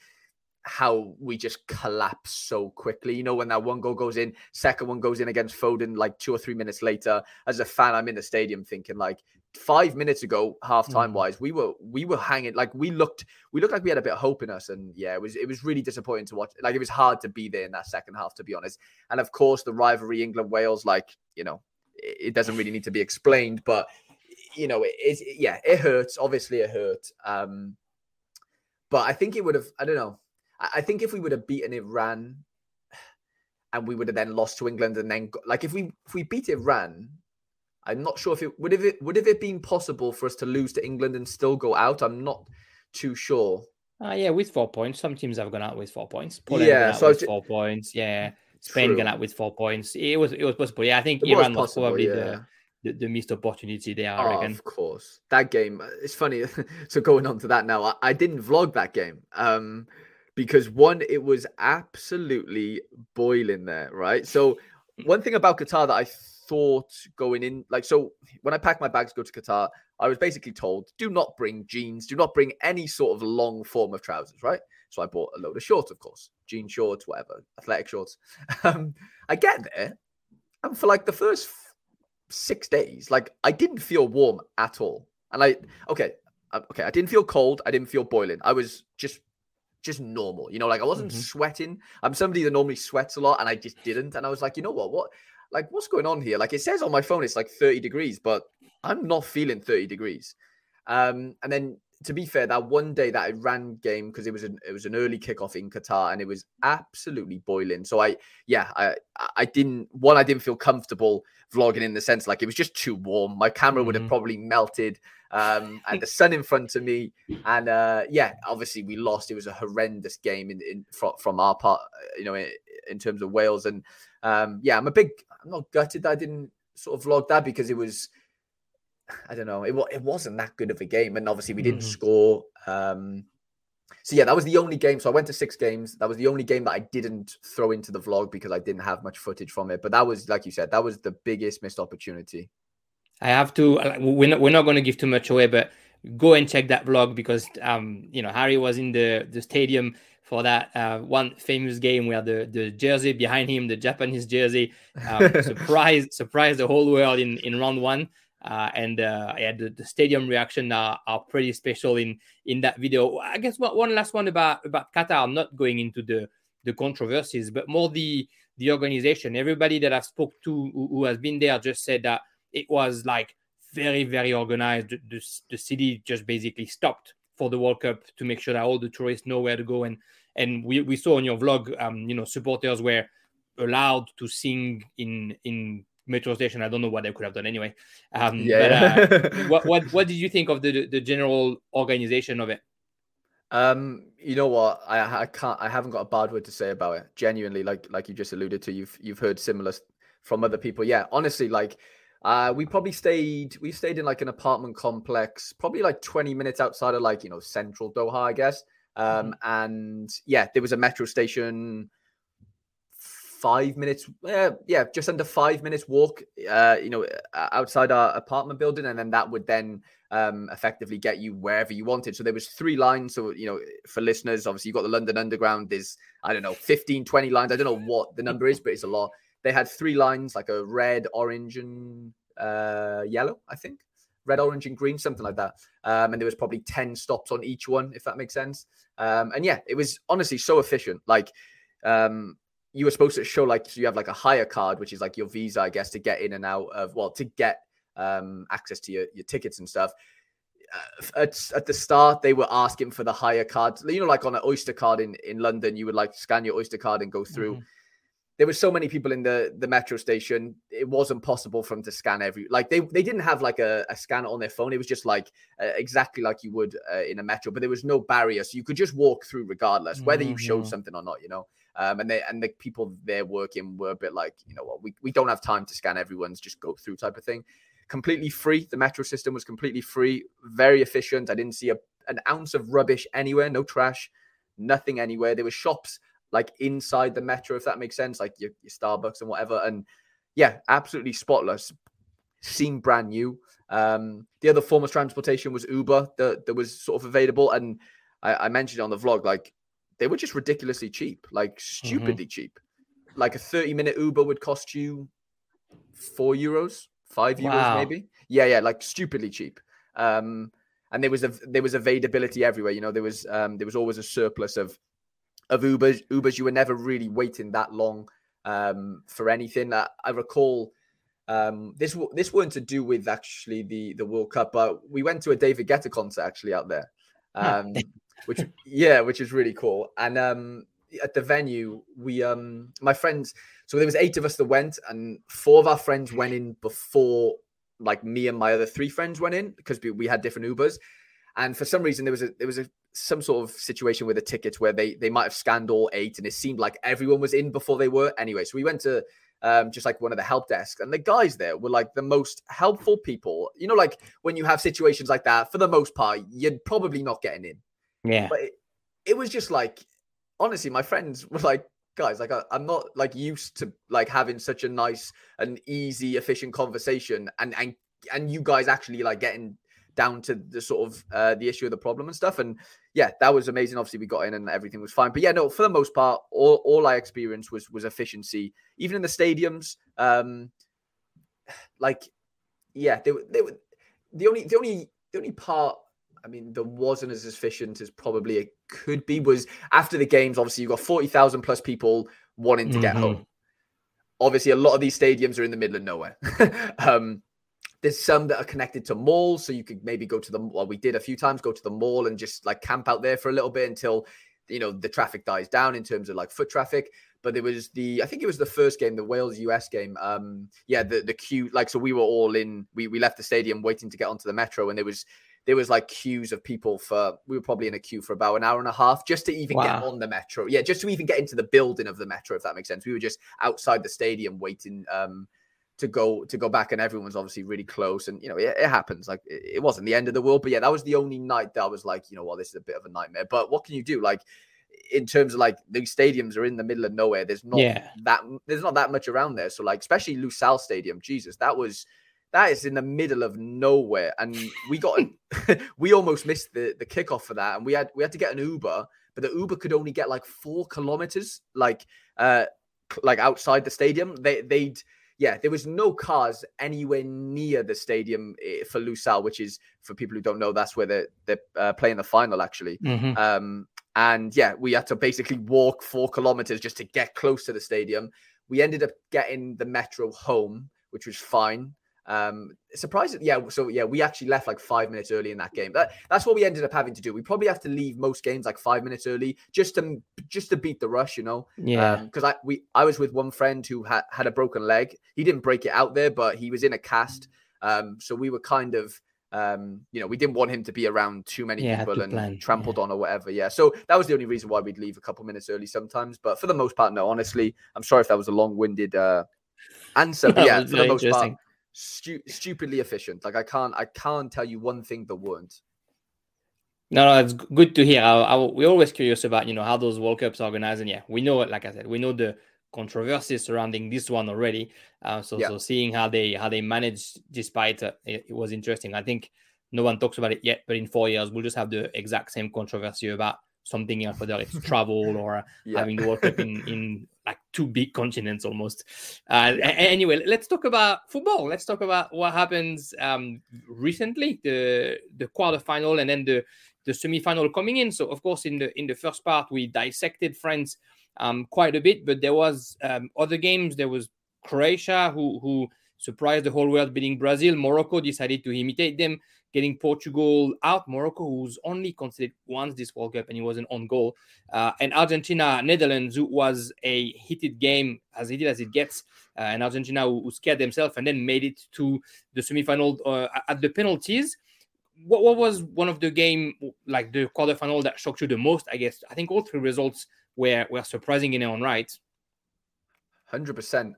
how we just collapse so quickly. You know, when that one goal goes in, second one goes in against Foden like two or three minutes later. As a fan, I'm in the stadium thinking like five minutes ago, half time mm. wise, we were we were hanging like we looked we looked like we had a bit of hope in us. And yeah, it was it was really disappointing to watch. Like it was hard to be there in that second half, to be honest. And of course, the rivalry England Wales, like you know, it doesn't really need to be explained, but you know, it, it yeah, it hurts. Obviously, it hurt. Um, but I think it would have. I don't know. I think if we would have beaten Iran and we would have then lost to England and then like if we if we beat Iran, I'm not sure if it would have it would have it been possible for us to lose to England and still go out. I'm not too sure. Uh, yeah, with four points. Some teams have gone out with four points. Poland yeah, so with just... four points. Yeah, Spain True. gone out with four points. It was it was possible. Yeah, I think it Iran was, possible, probably yeah. the, the, the missed opportunity there. Oh, Of course, that game. It's funny. so going on to that now, I, I didn't vlog that game. Um, because one, it was absolutely boiling there, right? So mm. one thing about Qatar that I thought going in, like, so when I packed my bags to go to Qatar, I was basically told, do not bring jeans, do not bring any sort of long form of trousers, right? So I bought a load of shorts, of course, jean shorts, whatever, athletic shorts. Um, I get there, and for like the first six days, like I didn't feel warm at all. And I, okay, uh, okay, I didn't feel cold, I didn't feel boiling. I was just just normal. You know, like I wasn't mm-hmm. sweating. I'm somebody that normally sweats a lot, and I just didn't. And I was like, you know what? What like what's going on here? Like it says on my phone it's like 30 degrees, but I'm not feeling 30 degrees. Um, and then to be fair, that one day that Iran game because it was an it was an early kickoff in Qatar and it was absolutely boiling. So I yeah I I didn't one I didn't feel comfortable vlogging in the sense like it was just too warm. My camera would have mm-hmm. probably melted. Um, and the sun in front of me, and uh, yeah, obviously we lost. It was a horrendous game in, in from, from our part, you know, in, in terms of Wales. And um, yeah, I'm a big. I'm not gutted that I didn't sort of vlog that because it was I don't know. It, it wasn't that good of a game, and obviously we didn't mm-hmm. score. Um, so yeah, that was the only game. So I went to six games. That was the only game that I didn't throw into the vlog because I didn't have much footage from it. But that was, like you said, that was the biggest missed opportunity. I have to. We're not, we're not going to give too much away, but go and check that vlog because um, you know Harry was in the the stadium for that uh, one famous game where the the jersey behind him, the Japanese jersey, um, surprised surprised the whole world in in round one. Uh, and uh, yeah, the, the, stadium reaction are, are pretty special in in that video. I guess one, one last one about about Qatar. I'm not going into the the controversies, but more the the organization. Everybody that I've spoke to who, who has been there just said that it was like very very organized. The, the, the city just basically stopped for the World Cup to make sure that all the tourists know where to go. And and we, we saw on your vlog, um, you know, supporters were allowed to sing in in metro station. I don't know what they could have done anyway. Um, yeah. But, uh, what, what what did you think of the the general organization of it? Um, you know what? I I can't. I haven't got a bad word to say about it. Genuinely, like like you just alluded to, you've you've heard similar from other people. Yeah, honestly, like. Uh, we probably stayed. We stayed in like an apartment complex, probably like twenty minutes outside of like you know central Doha, I guess. Um, mm-hmm. and yeah, there was a metro station five minutes, uh, yeah, just under five minutes walk, uh, you know, outside our apartment building, and then that would then um, effectively get you wherever you wanted. So there was three lines. So you know, for listeners, obviously you've got the London Underground. There's I don't know, 15, 20 lines. I don't know what the number is, but it's a lot. They had three lines, like a red, orange, and uh, yellow, I think. Red, orange, and green, something like that. Um, and there was probably 10 stops on each one, if that makes sense. Um, and yeah, it was honestly so efficient. Like, um, you were supposed to show like so you have like a Hayya card, which is like your visa, I guess, to get in and out of well, to get um, access to your, your tickets and stuff. Uh, at, at the start, they were asking for the Hayya card. You know, like on an Oyster card in, in London, you would like scan your Oyster card and go through. Mm-hmm there were so many people in the the metro station it wasn't possible for them to scan every like they they didn't have like a, a scanner on their phone it was just like uh, exactly like you would uh, in a metro but there was no barrier so you could just walk through regardless whether you showed mm-hmm. something or not you know um, and they and the people they're working were a bit like you know what we, we don't have time to scan everyone's just go through type of thing completely free the metro system was completely free very efficient i didn't see a, an ounce of rubbish anywhere no trash nothing anywhere there were shops like inside the metro, if that makes sense, like your, your Starbucks and whatever. And yeah, absolutely spotless. Seemed brand new. Um, the other form of transportation was Uber that, that was sort of available. And I, I mentioned on the vlog, like they were just ridiculously cheap, like mm-hmm. stupidly mm-hmm. cheap. Like a 30 minute Uber would cost you four euros, five euros, wow. maybe. Yeah, yeah, like stupidly cheap. Um, and there was a there was availability everywhere. You know, there was um, there was always a surplus of of Ubers. Ubers, you were never really waiting that long um, for anything. I, I recall um, this this weren't to do with actually the the World Cup, but we went to a David Guetta concert actually out there, um, which yeah, which is really cool. And um, at the venue, we um, my friends. So there was eight of us that went, and four of our friends went in before like me and my other three friends went in because we, we had different Ubers. And for some reason, there was a there was a some sort of situation with the tickets where they they might have scanned all eight, and it seemed like everyone was in before they were. Anyway, so we went to um, just like one of the help desks, and the guys there were like the most helpful people. You know, like when you have situations like that, for the most part, you're probably not getting in. Yeah, but it, it was just like honestly, my friends were like, guys, like I, am not like used to like having such a nice and easy, efficient conversation, and and and you guys actually like getting down to the sort of uh, the issue of the problem and stuff. And yeah, that was amazing. Obviously, we got in and everything was fine. But yeah, no, for the most part, all, all I experienced was was efficiency. Even in the stadiums, um, like yeah, they were they were the only the only the only part. I mean, there wasn't as efficient as probably it could be. Was after the games, obviously, you've got forty thousand plus people wanting to mm-hmm. get home. Obviously, a lot of these stadiums are in the middle of nowhere. um, there's some that are connected to malls, so you could maybe go to the well, we did a few times, go to the mall and just like camp out there for a little bit until you know the traffic dies down in terms of like foot traffic. But there was the I think it was the first game, the Wales US game. Um, yeah, the the queue like so we were all in. We we left the stadium waiting to get onto the metro, and there was there was like queues of people for we were probably in a queue for about an hour and a half just to even wow. get on the metro. Yeah, just to even get into the building of the metro, if that makes sense. We were just outside the stadium waiting. Um, to go to go back and everyone's obviously really close and you know it, it happens like it, it, wasn't the end of the world but yeah that was the only night that i was like you know well this is a bit of a nightmare but what can you do like in terms of like these stadiums are in the middle of nowhere there's not yeah. that there's not that much around there so like especially Lusail stadium jesus that was that is in the middle of nowhere and we got we almost missed the the kickoff for that and we had we had to get an uber but the uber could only get like four kilometers like uh like outside the stadium they they'd yeah, there was no cars anywhere near the stadium eh, for Lusail, which is for people who don't know, that's where they're, they're uh, playing the final actually. Mm-hmm. Um, and yeah, we had to basically walk four kilometers just to get close to the stadium. We ended up getting the metro home, which was fine. Um, surprisingly, yeah. So yeah, we actually left like five minutes early in that game. That, that's what we ended up having to do. We probably have to leave most games like five minutes early just to just to beat the rush, you know. Yeah. Because um, I we I was with one friend who had had a broken leg. He didn't break it out there, but he was in a cast. Um, so we were kind of um, you know, we didn't want him to be around too many yeah, people and plan. trampled yeah. on or whatever. Yeah. So that was the only reason why we'd leave a couple minutes early sometimes. But for the most part, no, honestly, I'm sorry if that was a long winded uh, answer. But yeah, for the most part, stu- stupidly efficient. Like I can't, I can't tell you one thing that weren't. No, no, it's good to hear. I, I, we're always curious about you know how those World Cups are organized, and yeah, we know it. Like I said, we know the controversy surrounding this one already. Uh, so, yeah. so seeing how they how they managed despite uh, it, it, was interesting. I think no one talks about it yet, but in four years we'll just have the exact same controversy about something else, whether it's travel or yeah. having the World Cup in in like two big continents almost. Uh, anyway, let's talk about football. Let's talk about what happens um, recently, the the quarterfinal and then the the semi-final coming in. So of course, in the in the first part, we dissected France um, quite a bit, but there was um, other games. There was Croatia who who surprised the whole world, beating Brazil. Morocco decided to imitate them, getting Portugal out. Morocco, who's only conceded once this World Cup, and he wasn't on goal. Uh, and Argentina, Netherlands, who was a heated game, as heated as it gets. Uh, and Argentina, who, who, scared themselves and then made it to the semi-final uh, at the penalties what, what was one of the game like the quarterfinal that shocked you the most? I guess I think all three results were were surprising in their own right. Hundred percent.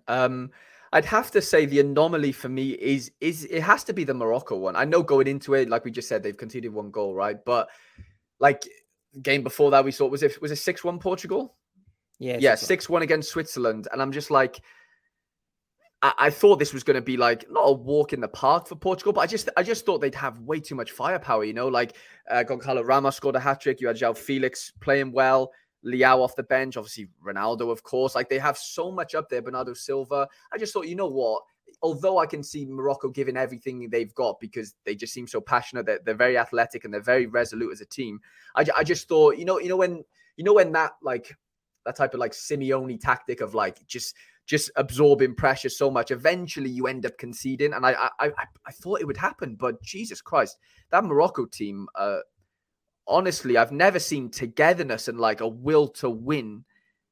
I'd have to say the anomaly for me is is it has to be the Morocco one. I know going into it, like we just said, they've conceded one goal, right? But like game before that, we saw was it was it six one Portugal? Yeah, yeah, six one against Switzerland, and I'm just like I, I thought this was going to be like not a walk in the park for Portugal, but I just I just thought they'd have way too much firepower. You know, like uh, Goncalo Ramos scored a hat trick. You had João Felix playing well. Leao off the bench, obviously Ronaldo, of course. Like they have so much up there. Bernardo Silva. I just thought, you know what? Although I can see Morocco giving everything they've got because they just seem so passionate, they're, they're very athletic and they're very resolute as a team. I, I just thought, you know, you know when you know when that like that type of like Simeone tactic of like just just absorbing pressure so much. Eventually, you end up conceding, and I I I, I thought it would happen, but Jesus Christ, that Morocco team. Uh, honestly, I've never seen togetherness and like a will to win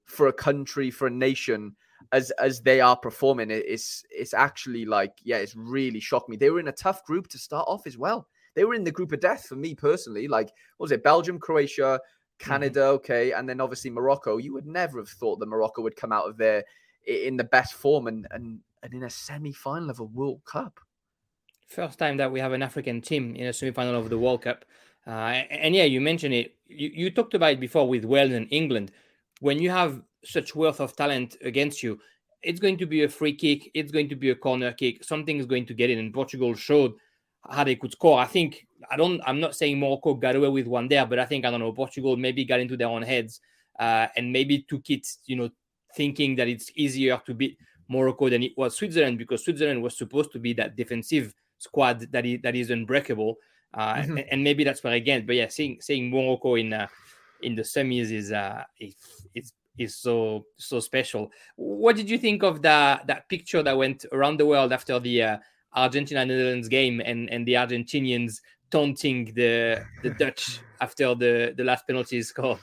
for a country, for a nation, as as they are performing. it's it's actually like yeah, it's really shocked me. They were in a tough group to start off as well. They were in the group of death for me personally. Like what was it Belgium, Croatia. Canada, mm-hmm. okay, and then obviously Morocco. You would never have thought that Morocco would come out of there in the best form and and, and in a semi-final of a World Cup. First time that we have an African team in a semi-final of the World Cup. Uh, and yeah, you mentioned it. You, you talked about it before with Wales and England. When you have such wealth of talent against you, it's going to be a free kick. It's going to be a corner kick. Something is going to get in. And Portugal showed how they could score. I think I don't. I'm not saying Morocco got away with one there, but I think I don't know. Portugal maybe got into their own heads uh, and maybe took it, you know, thinking that it's easier to beat Morocco than it was Switzerland because Switzerland was supposed to be that defensive squad that is that is unbreakable. Uh, mm-hmm. and, and, maybe that's where again, but yeah, seeing seeing Morocco in uh, in the semis is uh is, is is so so special. What did you think of that that picture that went around the world after the uh, Argentina Netherlands game and and the Argentinians taunting the the Dutch after the the last penalty is scored?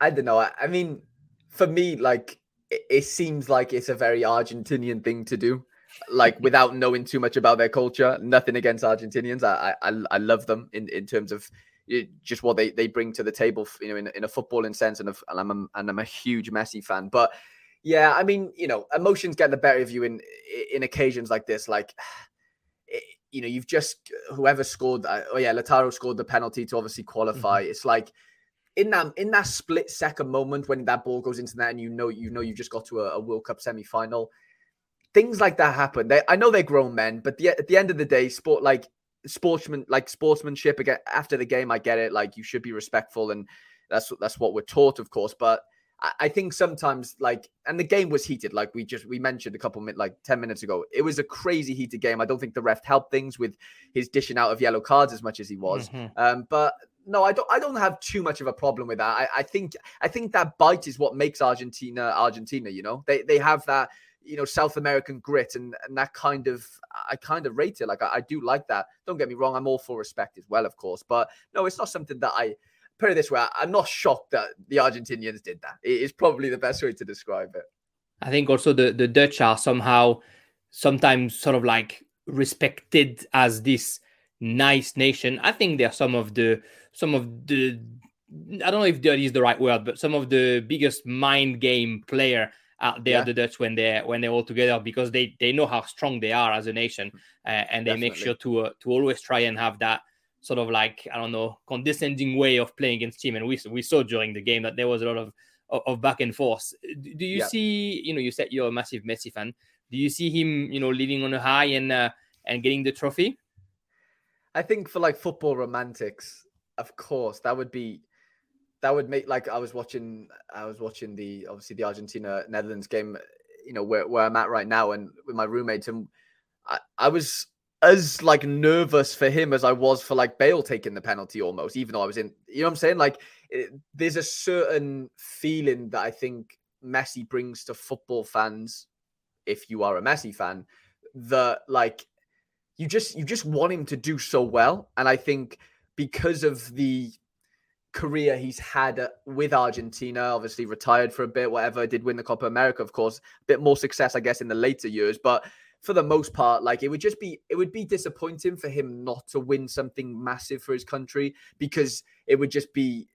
I don't know. I, I mean, for me, like it, it seems like it's a very Argentinian thing to do like without knowing too much about their culture. Nothing against Argentinians. I I, I love them in, in terms of just what they, they bring to the table, you know, in, in a footballing sense. And, and I'm a, and I'm a huge Messi fan. But yeah, I mean, you know, emotions get the better of you in in occasions like this. Like, you know, you've just whoever scored. Uh, oh yeah, Lautaro scored the penalty to obviously qualify. Mm-hmm. It's like in that in that split second moment when that ball goes into that and you know you know you've just got to a, a World Cup semi final, things like that happen. They, I know they're grown men, but the, at the end of the day, sport like sportsman like sportsmanship again after the game. I get it. Like you should be respectful, and that's that's what we're taught, of course. But I, I think sometimes like and the game was heated, like we just we mentioned a couple minutes like ten minutes ago. It was a crazy heated game. I don't think the ref helped things with his dishing out of yellow cards as much as he was. Mm-hmm. Um, but no, I don't. I don't have too much of a problem with that. I, I think. I think that bite is what makes Argentina Argentina. You know, they they have that you know South American grit and and that kind of. I kind of rate it. Like I, I do like that. Don't get me wrong. I'm all for respect as well, of course. But no, it's not something that I put it this way. I'm not shocked that the Argentinians did that. It is probably the best way to describe it. I think also the the Dutch are somehow sometimes sort of like respected as this nice nation. I think they're some of the some of the I don't know if dirty is the right word, but some of the biggest mind game player out there, yeah. the Dutch, when they're when they're all together, because they they know how strong they are as a nation, uh, and they Definitely. make sure to uh, to always try and have that sort of like I don't know condescending way of playing against team. And we we saw during the game that there was a lot of of, of back and forth. Do you see? You know, you said you're a massive Messi fan. Do you see him, you know, living on a high and uh, and getting the trophy? I think for like football romantics, of course, that would be that would make like I was watching I was watching the obviously the Argentina Netherlands game, you know, where, where I'm at right now and with my roommates and I, I was as like nervous for him as I was for like Bale taking the penalty almost, even though I was in you know what I'm saying? Like it, there's a certain feeling that I think Messi brings to football fans, if you are a Messi fan, that like you just you just want him to do so well. And I think because of the career he's had uh, with Argentina, obviously retired for a bit, whatever, did win the Copa America, of course, a bit more success, I guess, in the later years. But for the most part, like it would just be it would be disappointing for him not to win something massive for his country because it would just be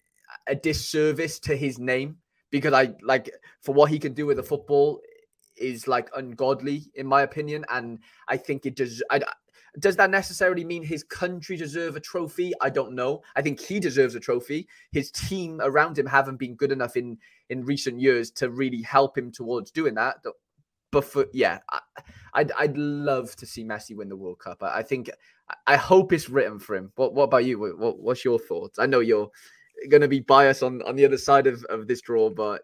a disservice to his name. Because I like for what he can do with the football is like ungodly in my opinion, and I think it does. I does that necessarily mean his country deserve a trophy? I don't know. I think he deserves a trophy. His team around him haven't been good enough in in recent years to really help him towards doing that. But for yeah, I, I'd I'd love to see Messi win the World Cup. I, I think I hope it's written for him. What what about you? What what's your thoughts? I know you're going to be biased on on the other side of of this draw, but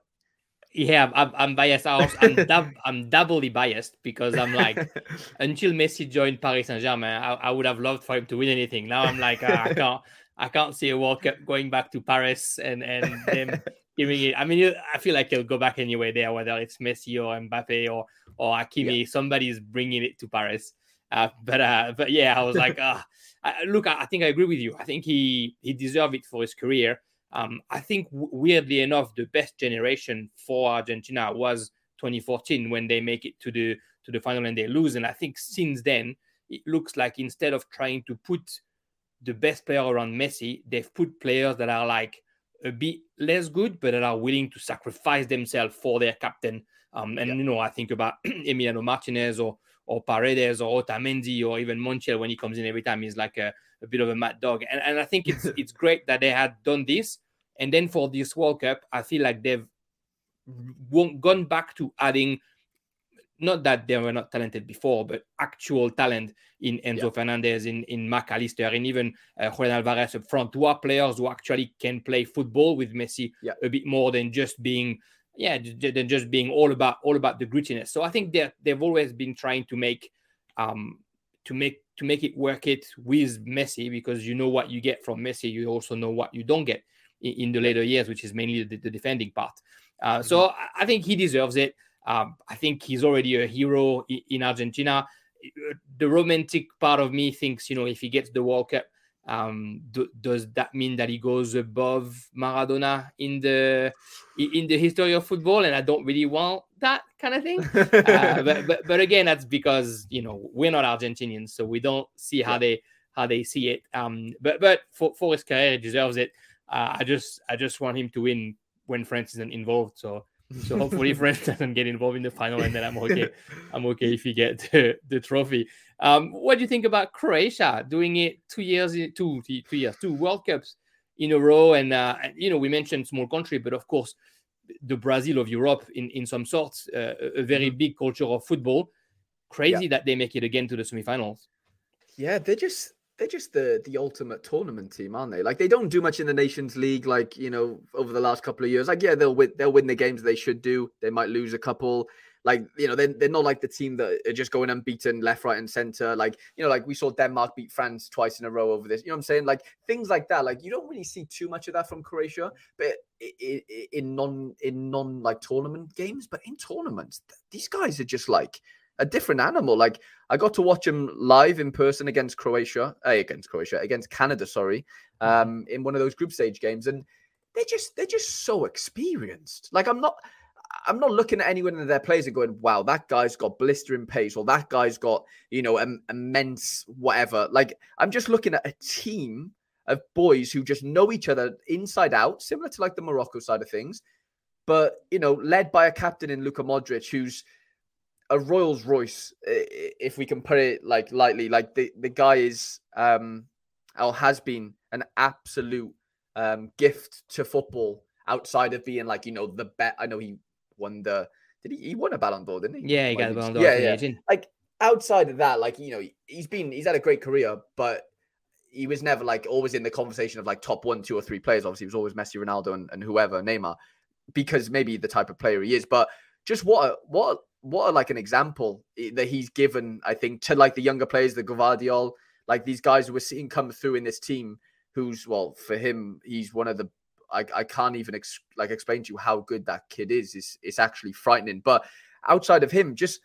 yeah, I'm, I'm biased. I'm, dub, I'm doubly biased because I'm like, until Messi joined Paris Saint Germain, I, I, would have loved for him to win anything. Now I'm like, uh, I can't, I can't see a World Cup going back to Paris and and them giving it. I mean, I feel like he'll go back anyway there, whether it's Messi or Mbappe or or Hakimi. Yeah. Somebody's bringing it to Paris. Uh, but uh, but yeah, I was like, uh, I, look, I, I think I agree with you. I think he he deserved it for his career. Um, I think weirdly enough, the best generation for Argentina was 2014 when they make it to the to the final and they lose. And I think since then, it looks like instead of trying to put the best player around Messi, they've put players that are like a bit less good, but that are willing to sacrifice themselves for their captain. Um, and yeah. you know, I think about Emiliano Martinez or or Paredes or Otamendi or even Montiel when he comes in every time. He's like a, a bit of a mad dog. And, and I think it's it's great that they had done this. And then for this World Cup, I feel like they've gone back to adding not that they were not talented before, but actual talent in Enzo yeah. Fernandez, in, in Mac Allister, and even uh, Julian Alvarez up front, who are players who actually can play football with Messi yeah. a bit more than just being, yeah, than just being all about all about the grittiness. So I think they they've always been trying to make, um, to make to make it work it with Messi because you know what you get from Messi, you also know what you don't get in, in the later years, which is mainly the, the defending part. Uh, mm-hmm. So I think he deserves it. Um, I think he's already a hero in Argentina. The romantic part of me thinks, you know, if he gets the World Cup, um, do, does that mean that he goes above Maradona in the in the history of football? And I don't really want that kind of thing. uh, but, but but again, that's because you know we're not Argentinians, so we don't see how yeah. they how they see it. Um, but but for, for his career, he deserves it. Uh, I just I just want him to win when France isn't involved. So so hopefully France doesn't get involved in the final, and then I'm okay. I'm okay if you get the, the trophy. Um, what do you think about Croatia doing it two years, two two years, two World Cups in a row? And uh, you know, we mentioned small country, but of course, the Brazil of Europe in in some sorts, uh, a very mm-hmm. big culture of football. Crazy yeah. that they make it again to the semifinals. Yeah, they're just they're just the the ultimate tournament team, aren't they? Like they don't do much in the Nations League, like you know, over the last couple of years. Like yeah, they'll win they'll win the games they should do. They might lose a couple. Like you know, they're, they're not like the team that are just going unbeaten left, right, and center. Like you know, like we saw Denmark beat France twice in a row over this. You know what I'm saying? Like things like that. Like you don't really see too much of that from Croatia, but in non in non like tournament games, but in tournaments, these guys are just like a different animal. Like I got to watch him live in person against Croatia, uh, against Croatia, against Canada, sorry, mm-hmm. um, in one of those group stage games, and they're just they're just so experienced. Like I'm not. I'm not looking at anyone of their players and going, wow, that guy's got blistering pace or that guy's got, you know, um, immense whatever. Like, I'm just looking at a team of boys who just know each other inside out, similar to like the Morocco side of things, but, you know, led by a captain in Luka Modric who's a Rolls Royce, if we can put it like lightly. Like the, the guy is um or has been an absolute um gift to football outside of being like you know the bet. I know he won the did he he won a Ballon d'Or, didn't he? Yeah, he got a Ballon d'Or. Yeah, yeah. Like outside of that, like you know, he's been he's had a great career, but he was never like always in the conversation of like top one, two, or three players. Obviously, he was always Messi, Ronaldo, and, and whoever, Neymar, because maybe the type of player he is. But just what a, what what a, like an example that he's given, I think, to like the younger players, the Gvardiol, like these guys we're seeing come through in this team. Who's well for him, he's one of the I, I can't even ex- like explain to you how good that kid is. It's, it's actually frightening. But outside of him, just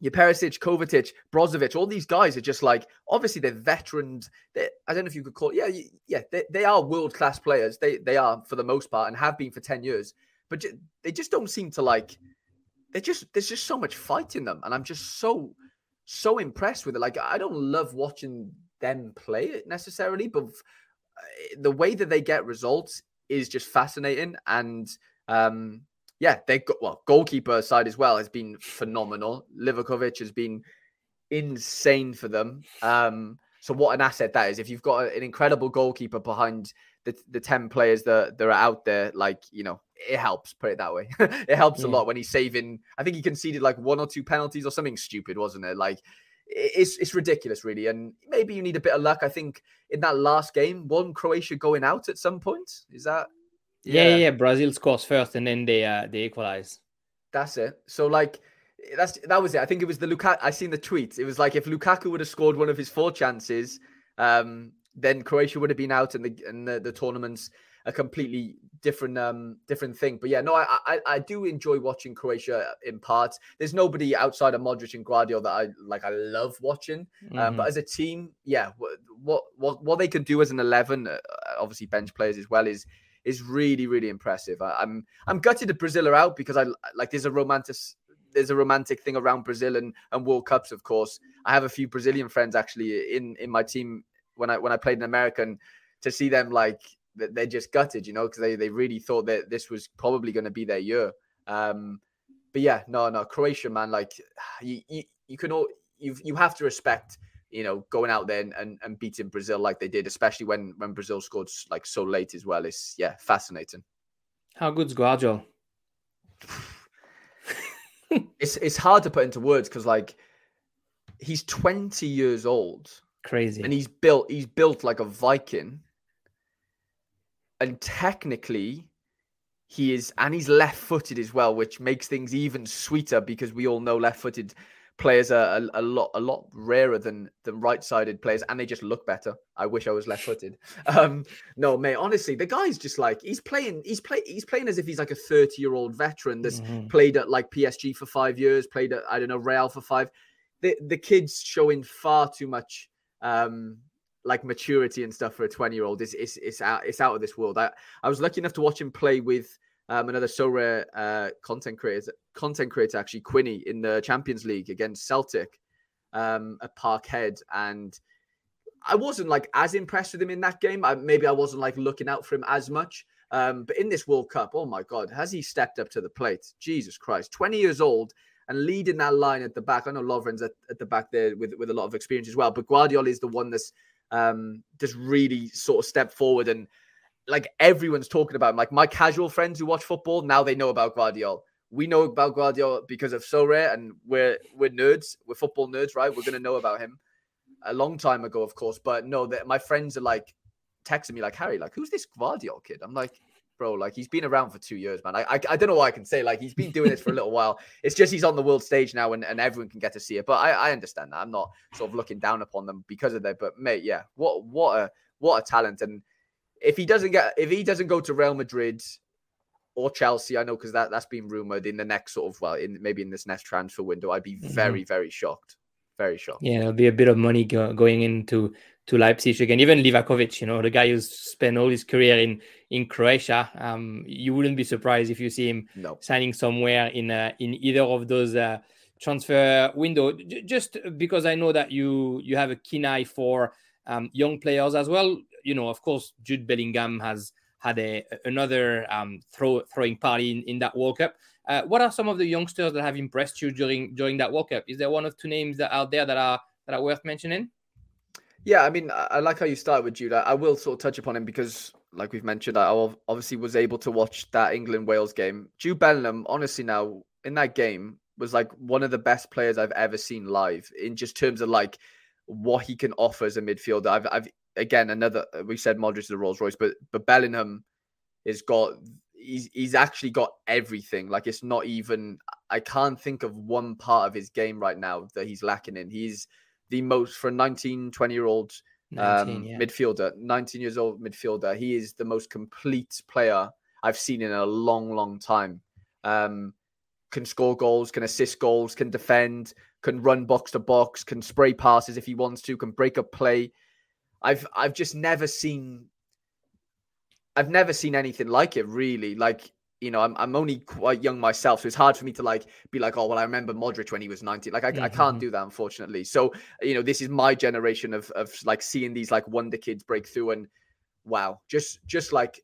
your Perisic, Kovacic, Brozovic, all these guys are just like obviously they're veterans. They're, I don't know if you could call it, yeah, yeah, they, they are world class players. They they are for the most part and have been for ten years. But they just don't seem to like. They just there's just so much fight in them, and I'm just so so impressed with it. Like I don't love watching them play it necessarily, but uh, the way that they get results is just fascinating and. um yeah, they got well, goalkeeper side as well has been phenomenal. Livakovic has been insane for them. Um, so what an asset that is. If you've got an incredible goalkeeper behind the, the 10 players that, that are out there, like, you know, it helps, put it that way. it helps yeah. a lot when he's saving. I think he conceded like one or two penalties or something stupid, wasn't it? Like, it's it's ridiculous, really. And maybe you need a bit of luck. I think in that last game, one Croatia going out at some point. Is that yeah, yeah, yeah. Brazil scores first, and then they uh, they equalize. That's it. So like, that's that was it. I think it was the Lukaku. I seen the tweet. It was like if Lukaku would have scored one of his four chances, um, then Croatia would have been out, and the and the, the tournament's a completely different um different thing. But yeah, no, I, I I do enjoy watching Croatia in parts. There's nobody outside of Modric and Gvardiol that I like. I love watching. Mm-hmm. Um, but mm-hmm. as a team, yeah, what what what they can do as an eleven, uh, obviously bench players as well, is is really really impressive. I, am I'm, I'm gutted that Brazil are out because I like there's a romantic there's a romantic thing around Brazil and, and World Cups. Of course, I have a few Brazilian friends actually in in my team when I when I played in America, and to see them like they're just gutted, you know, because they they really thought that this was probably going to be their year. Um, but yeah, no, no, Croatia, man, like you you, you can all you you have to respect you know, going out there and, and, and, beating Brazil like they did, especially when when Brazil scored like so late as well, is yeah, fascinating. How good's Gvardiol? it's it's hard to put into words because like he's 20 years old. Crazy. And he's built he's built like a Viking. And technically he is and he's left footed as well, which makes things even sweeter because we all know left footed players are a, a, lot a lot rarer than than right-sided players and they just look better i wish i was left-footed um no mate honestly the guy's just like he's playing he's play he's playing as if he's like a 30 year old veteran that's mm-hmm. played at like psg for five years played at i don't know real for five the the kid's showing far too much um like maturity and stuff for a 20 year old is it's it's out it's out of this world i i was lucky enough to watch him play with um, another Sorare uh, content creator, content creator actually Quinny in the Champions League against Celtic um, at Parkhead, and I wasn't like as impressed with him in that game. I, maybe I wasn't like looking out for him as much. Um, but in this World Cup, oh my God, has he stepped up to the plate? Jesus Christ, 20 years old and leading that line at the back. I know Lovren's at, at the back there with, with a lot of experience as well, but Gvardiol is the one that's um, just really sort of stepped forward and like everyone's talking about him. Like my casual friends who watch football now they know about Gvardiol. We know about Gvardiol because of Sorare, and we're we're nerds. We're football nerds, right? We're gonna know about him a long time ago, of course. But no, that my friends are like texting me like Harry, like who's this Gvardiol kid? I'm like, bro, like he's been around for two years, man. I, I, I don't know what I can say. Like he's been doing this for a little while. It's just he's on the world stage now, and, and everyone can get to see it. But I, I understand that. I'm not sort of looking down upon them because of that. But mate, yeah, what what a what a talent and if he doesn't get if he doesn't go to Real Madrid or Chelsea, I know because that that's been rumored in the next sort of well, in maybe in this next transfer window, I'd be mm-hmm. very very shocked, very shocked. Yeah, there'll be a bit of money go, going into to Leipzig again. Even Livakovic, you know, the guy who's spent all his career in in Croatia. Um, you wouldn't be surprised if you see him no. signing somewhere in uh, in either of those. Uh, transfer window J- just because i know that you you have a keen eye for um, young players as well you know, of course, Jude Bellingham has had a another um, throw throwing party in, in that World Cup. Uh, what are some of the youngsters that have impressed you during during that World Cup? Is there one or two names that out there that are that are worth mentioning? Yeah, I mean, I like how you start with Jude. I will sort of touch upon him because like we've mentioned, I obviously was able to watch that England Wales game. Jude Bellingham, honestly, now in that game was like one of the best players I've ever seen live in just terms of like what he can offer as a midfielder. I've, I've again another we said Modric is a Rolls Royce, but but Bellingham has got he's he's actually got everything. Like it's not even I can't think of one part of his game right now that he's lacking in. He's the most for a 19, 20 year old 19, um, yeah. midfielder, 19 years old midfielder. He is the most complete player I've seen in a long, long time. Um, can score goals, can assist goals, can defend, can run box to box, can spray passes if he wants to, can break up play. I've I've just never seen I've never seen anything like it really. Like, you know, I'm I'm only quite young myself, so it's hard for me to like be like, oh well, I remember Modric when he was 19. Like I, mm-hmm. I can't do that unfortunately. So, you know, this is my generation of of like seeing these like wonder kids break through and wow, just just like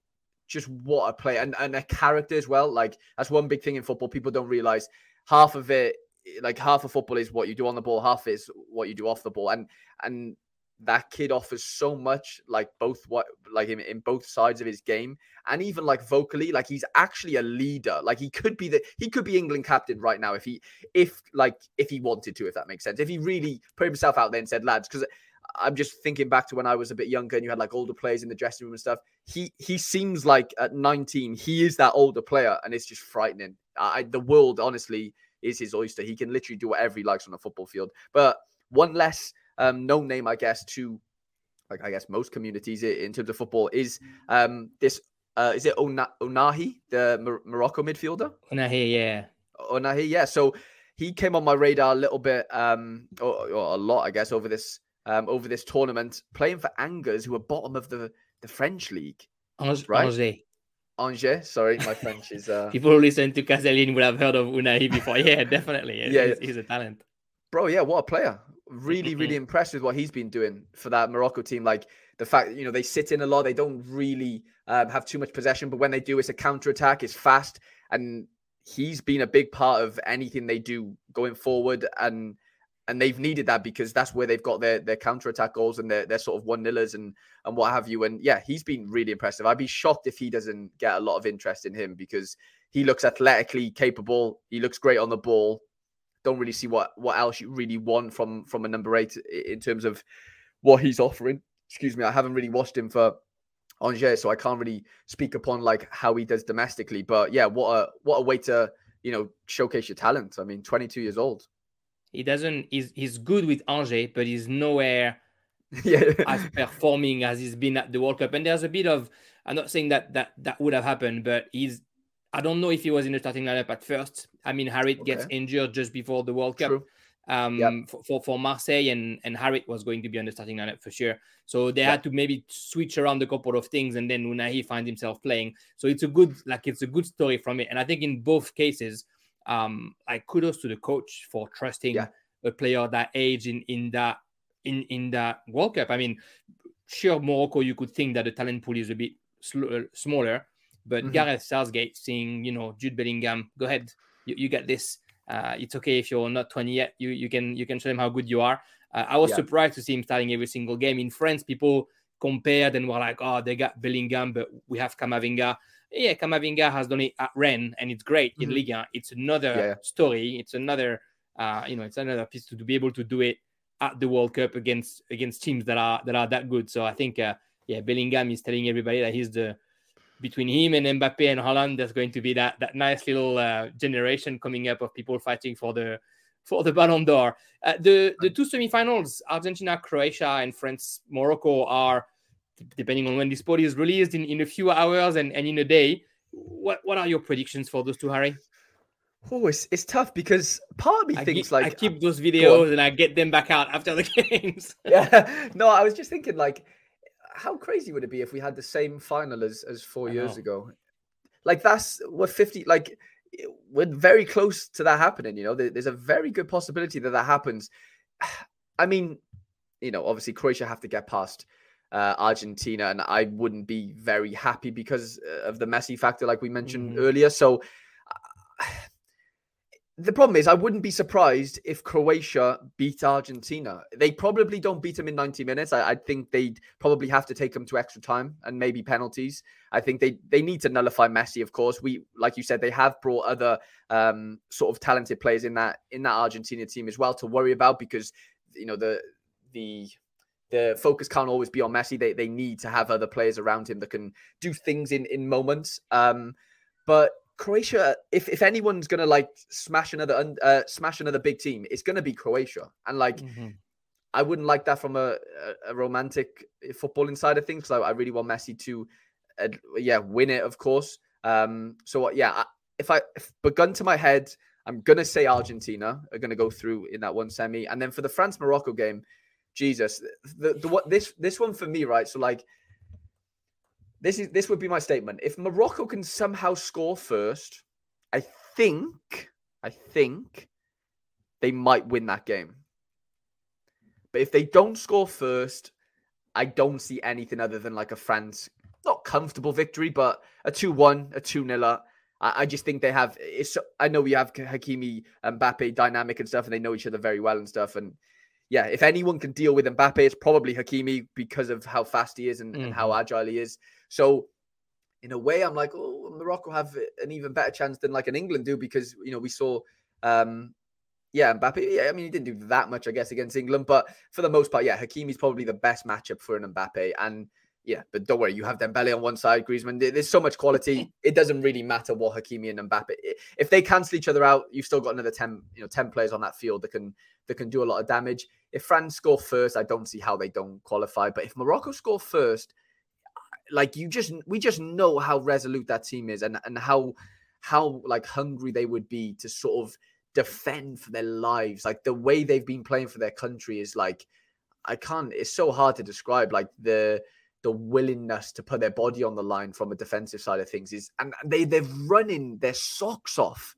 just what a play and, and a character as well. Like that's one big thing in football. People don't realize half of it like half of football is what you do on the ball, half is what you do off the ball. And and that kid offers so much like both what like in, in both sides of his game. And even like vocally like he's actually a leader. Like he could be the he could be england captain right now if he if like if he wanted to if that makes sense. If he really put himself out there and said lads because i'm just thinking back to when i was a bit younger and you had like older players in the dressing room and stuff. He he seems like at 19 he is that older player and it's just frightening. I, the world honestly is his oyster. He can literally do whatever he likes on a football field. But one less um, no name, I guess, to like I guess most communities in terms of football is um, this. Uh, is it Ona- Ounahi, the Mor- Morocco midfielder? Ounahi, yeah. Ounahi, yeah. So he came on my radar a little bit, um, or, or a lot, I guess, over this um, over this tournament, playing for Angers, who are bottom of the the French league. Angers, right? Angers. Angers, sorry, my French is. Uh... People who listen to Castellin would have heard of Ounahi before. Yeah, definitely. yeah, he's, he's a talent. Bro, yeah, what a player really, really impressed with what he's been doing for that Morocco team. Like the fact that, you know, they sit in a lot, they don't really um, have too much possession, but when they do, it's a counter attack, it's fast. And he's been a big part of anything they do going forward. And and they've needed that because that's where they've got their their counter attack goals and their, their sort of one nillers and and what have you. And yeah, he's been really impressive. I'd be shocked if he doesn't get a lot of interest in him because he looks athletically capable. He looks great on the ball don't really see what what else you really want from from a number eight in terms of what he's offering. Excuse me, I haven't really watched him for Angers, so I can't really speak upon like how he does domestically. But yeah, what a what a way to you know showcase your talent. I mean, 22 years old. He doesn't. He's he's good with Angers, but he's nowhere yeah. as performing as he's been at the World Cup. And there's a bit of. I'm not saying that that that would have happened, but he's I don't know if he was in the starting lineup at first. I mean, Harit okay. gets injured just before the World Cup um, yep. for, for, for Marseille, and and Harit was going to be on the starting lineup for sure. So they yep. had to maybe switch around a couple of things, and then Ounahi finds himself playing. So it's a good like it's a good story from it. And I think in both cases, um, like kudos to the coach for trusting yeah. a player that age in in that in in that World Cup. I mean, sure, Morocco, you could think that the talent pool is a bit sl- smaller but mm-hmm. Gareth Southgate seeing, you know, Jude Bellingham, go ahead, you, you get this. Uh, it's okay if you're not 20 yet. You you can you can show them how good you are. Uh, I was yeah. surprised to see him starting every single game in France. People compared and were like, oh, they got Bellingham, but we have Kamavinga. Yeah, Kamavinga has done it at Rennes, and it's great mm-hmm. in Liga. It's another yeah. story. It's another, uh, you know, it's another piece to, to be able to do it at the World Cup against against teams that are that are that good. So I think, uh, yeah, Bellingham is telling everybody that he's the between him and Mbappe and Haaland, there's going to be that that nice little uh, generation coming up of people fighting for the for the Ballon d'Or. Uh, the the two semifinals, Argentina, Croatia, and France, Morocco, are depending on when this pod is released in, in a few hours and, and in a day. What what are your predictions for those two, Harry? Oh, it's, it's tough because part of me I thinks keep, like I keep those videos and I get them back out after the games. yeah, no, I was just thinking like how crazy would it be if we had the same final as as four I years know. ago? Like that's we're fifty. Like we're very close to that happening. You know, there's a very good possibility that that happens. I mean, you know, obviously Croatia have to get past uh, Argentina, and I wouldn't be very happy because uh, of the Messi factor, like we mentioned mm-hmm. earlier. So the problem is, I wouldn't be surprised if Croatia beat Argentina. They probably don't beat them in 90 minutes. I, I, think they'd probably have to take them to extra time and maybe penalties. I think they they need to nullify Messi. Of course, we like you said, they have brought other um, sort of talented players in that in that Argentina team as well to worry about because you know the the the focus can't always be on Messi. They they need to have other players around him that can do things in in moments. Um, but Croatia, if if anyone's gonna like smash another uh, smash another big team, it's gonna be Croatia. And like, mm-hmm. I wouldn't like that from a, a, a romantic footballing side of things because I, I, really want Messi to, uh, yeah, win it, of course. Um, so yeah, if I if, but gun to my head, I'm gonna say Argentina are gonna go through in that one semi, and then for the France Morocco game, Jesus, the, the what this this one for me, right? So like this is this would be my statement. If Morocco can somehow score first, I think I think they might win that game. But if they don't score first, I don't see anything other than like a France not comfortable victory, but a 2-1, a 2-0. I, I just think they have it's I know we have Hakimi and Mbappe dynamic and stuff, and they know each other very well and stuff. And yeah, if anyone can deal with Mbappe, it's probably Hakimi because of how fast he is and, mm-hmm. and how mm-hmm. agile he is. So in a way, I'm like, oh, Morocco have an even better chance than like an England do because you know we saw, um, yeah, Mbappe. Yeah, I mean he didn't do that much, I guess, against England, but for the most part, yeah, Hakimi's probably the best matchup for an Mbappe, and yeah, but don't worry, you have Dembele on one side, Griezmann. There's so much quality. It doesn't really matter what Hakimi and Mbappe. If they cancel each other out, you've still got another ten, you know, ten players on that field that can that can do a lot of damage. If France score first, I don't see how they don't qualify. But if Morocco score first, like you just we just know how resolute that team is and and how how like hungry they would be to sort of defend for their lives like the way they've been playing for their country is like i can't it's so hard to describe like the the willingness to put their body on the line from a defensive side of things is and they they're running their socks off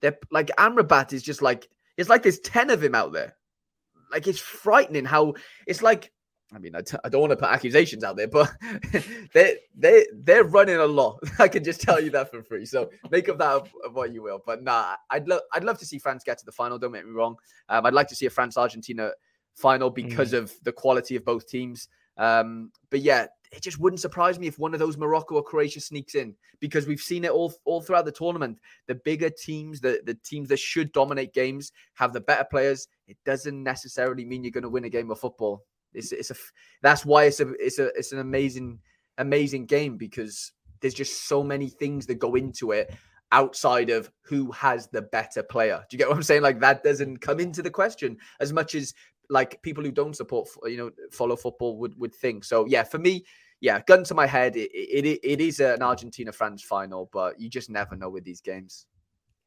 they're like amrabat is just like it's like there's 10 of him out there like it's frightening how it's like I mean, I t- I don't want to put accusations out there, but they they they're running a lot. I can just tell you that for free. So make of that of, of what you will. But nah, I'd love I'd love to see France get to the final. Don't make me wrong. Um, I'd like to see a France Argentina final because mm. of the quality of both teams. Um, but yeah, it just wouldn't surprise me if one of those Morocco or Croatia sneaks in because we've seen it all all throughout the tournament. The bigger teams, the the teams that should dominate games, have the better players. It doesn't necessarily mean you're going to win a game of football. It's it's a that's why it's a it's a it's an amazing amazing game because there's just so many things that go into it outside of who has the better player. Do you get what I'm saying? Like that doesn't come into the question as much as like people who don't support you know follow football would would think. So yeah, for me, yeah, gun to my head, it it, it is an Argentina France final, but you just never know with these games.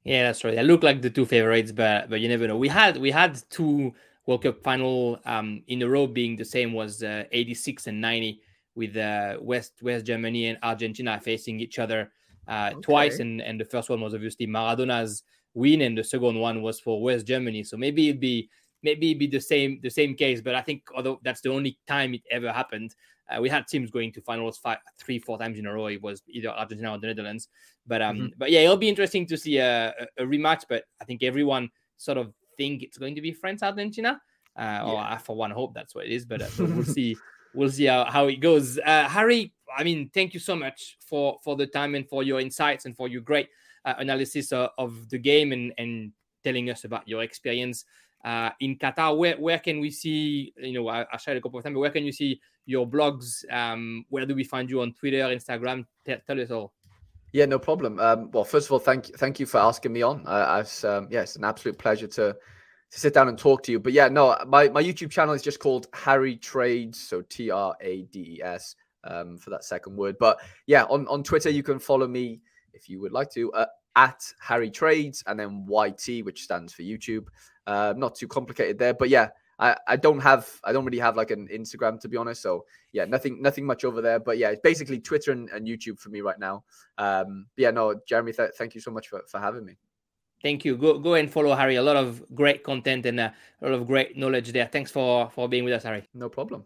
Yeah, that's right. They look like the two favorites, but but you never know. We had we had two World Cup final um, in a row being the same was uh, 86 and 90 with uh, West West Germany and Argentina facing each other uh, okay. twice, and and the first one was obviously Maradona's win, and the second one was for West Germany. So maybe it'd be maybe it'd be the same the same case, but I think although that's the only time it ever happened. Uh, we had teams going to finals five, three, four times in a row. It was either Argentina or the Netherlands. But um, mm-hmm. but yeah, it'll be interesting to see a, a, a rematch. But I think everyone sort of think it's going to be France Argentina. Uh, yeah. Or I, for one, hope that's what it is. But, uh, but we'll see. We'll see how, how it goes. Uh, Harry, I mean, thank you so much for for the time and for your insights and for your great uh, analysis of, of, the game and and telling us about your experience uh, in Qatar. Where where can we see? You know, I, I shared a couple of times. Where can you see your blogs? Um, where do we find you on Twitter, Instagram? Tell, tell us all. Yeah, no problem. Um, well, first of all, thank you, thank you for asking me on. Uh, um, yeah, it's an absolute pleasure to to sit down and talk to you. But yeah, no, my my YouTube channel is just called Harry Trades, so T R A D E S um, for that second word. But yeah, on on Twitter you can follow me if you would like to uh, at Harry Trades and then YT, which stands for YouTube. Uh, not too complicated there, but yeah, I, I don't have I don't really have like an Instagram to be honest. So yeah, nothing nothing much over there. But yeah, it's basically Twitter and, and YouTube for me right now. Um, yeah, no, Jeremy, th- thank you so much for, for having me. Thank you. Go go and follow Harry. A lot of great content and uh, a lot of great knowledge there. Thanks for for being with us, Harry. No problem.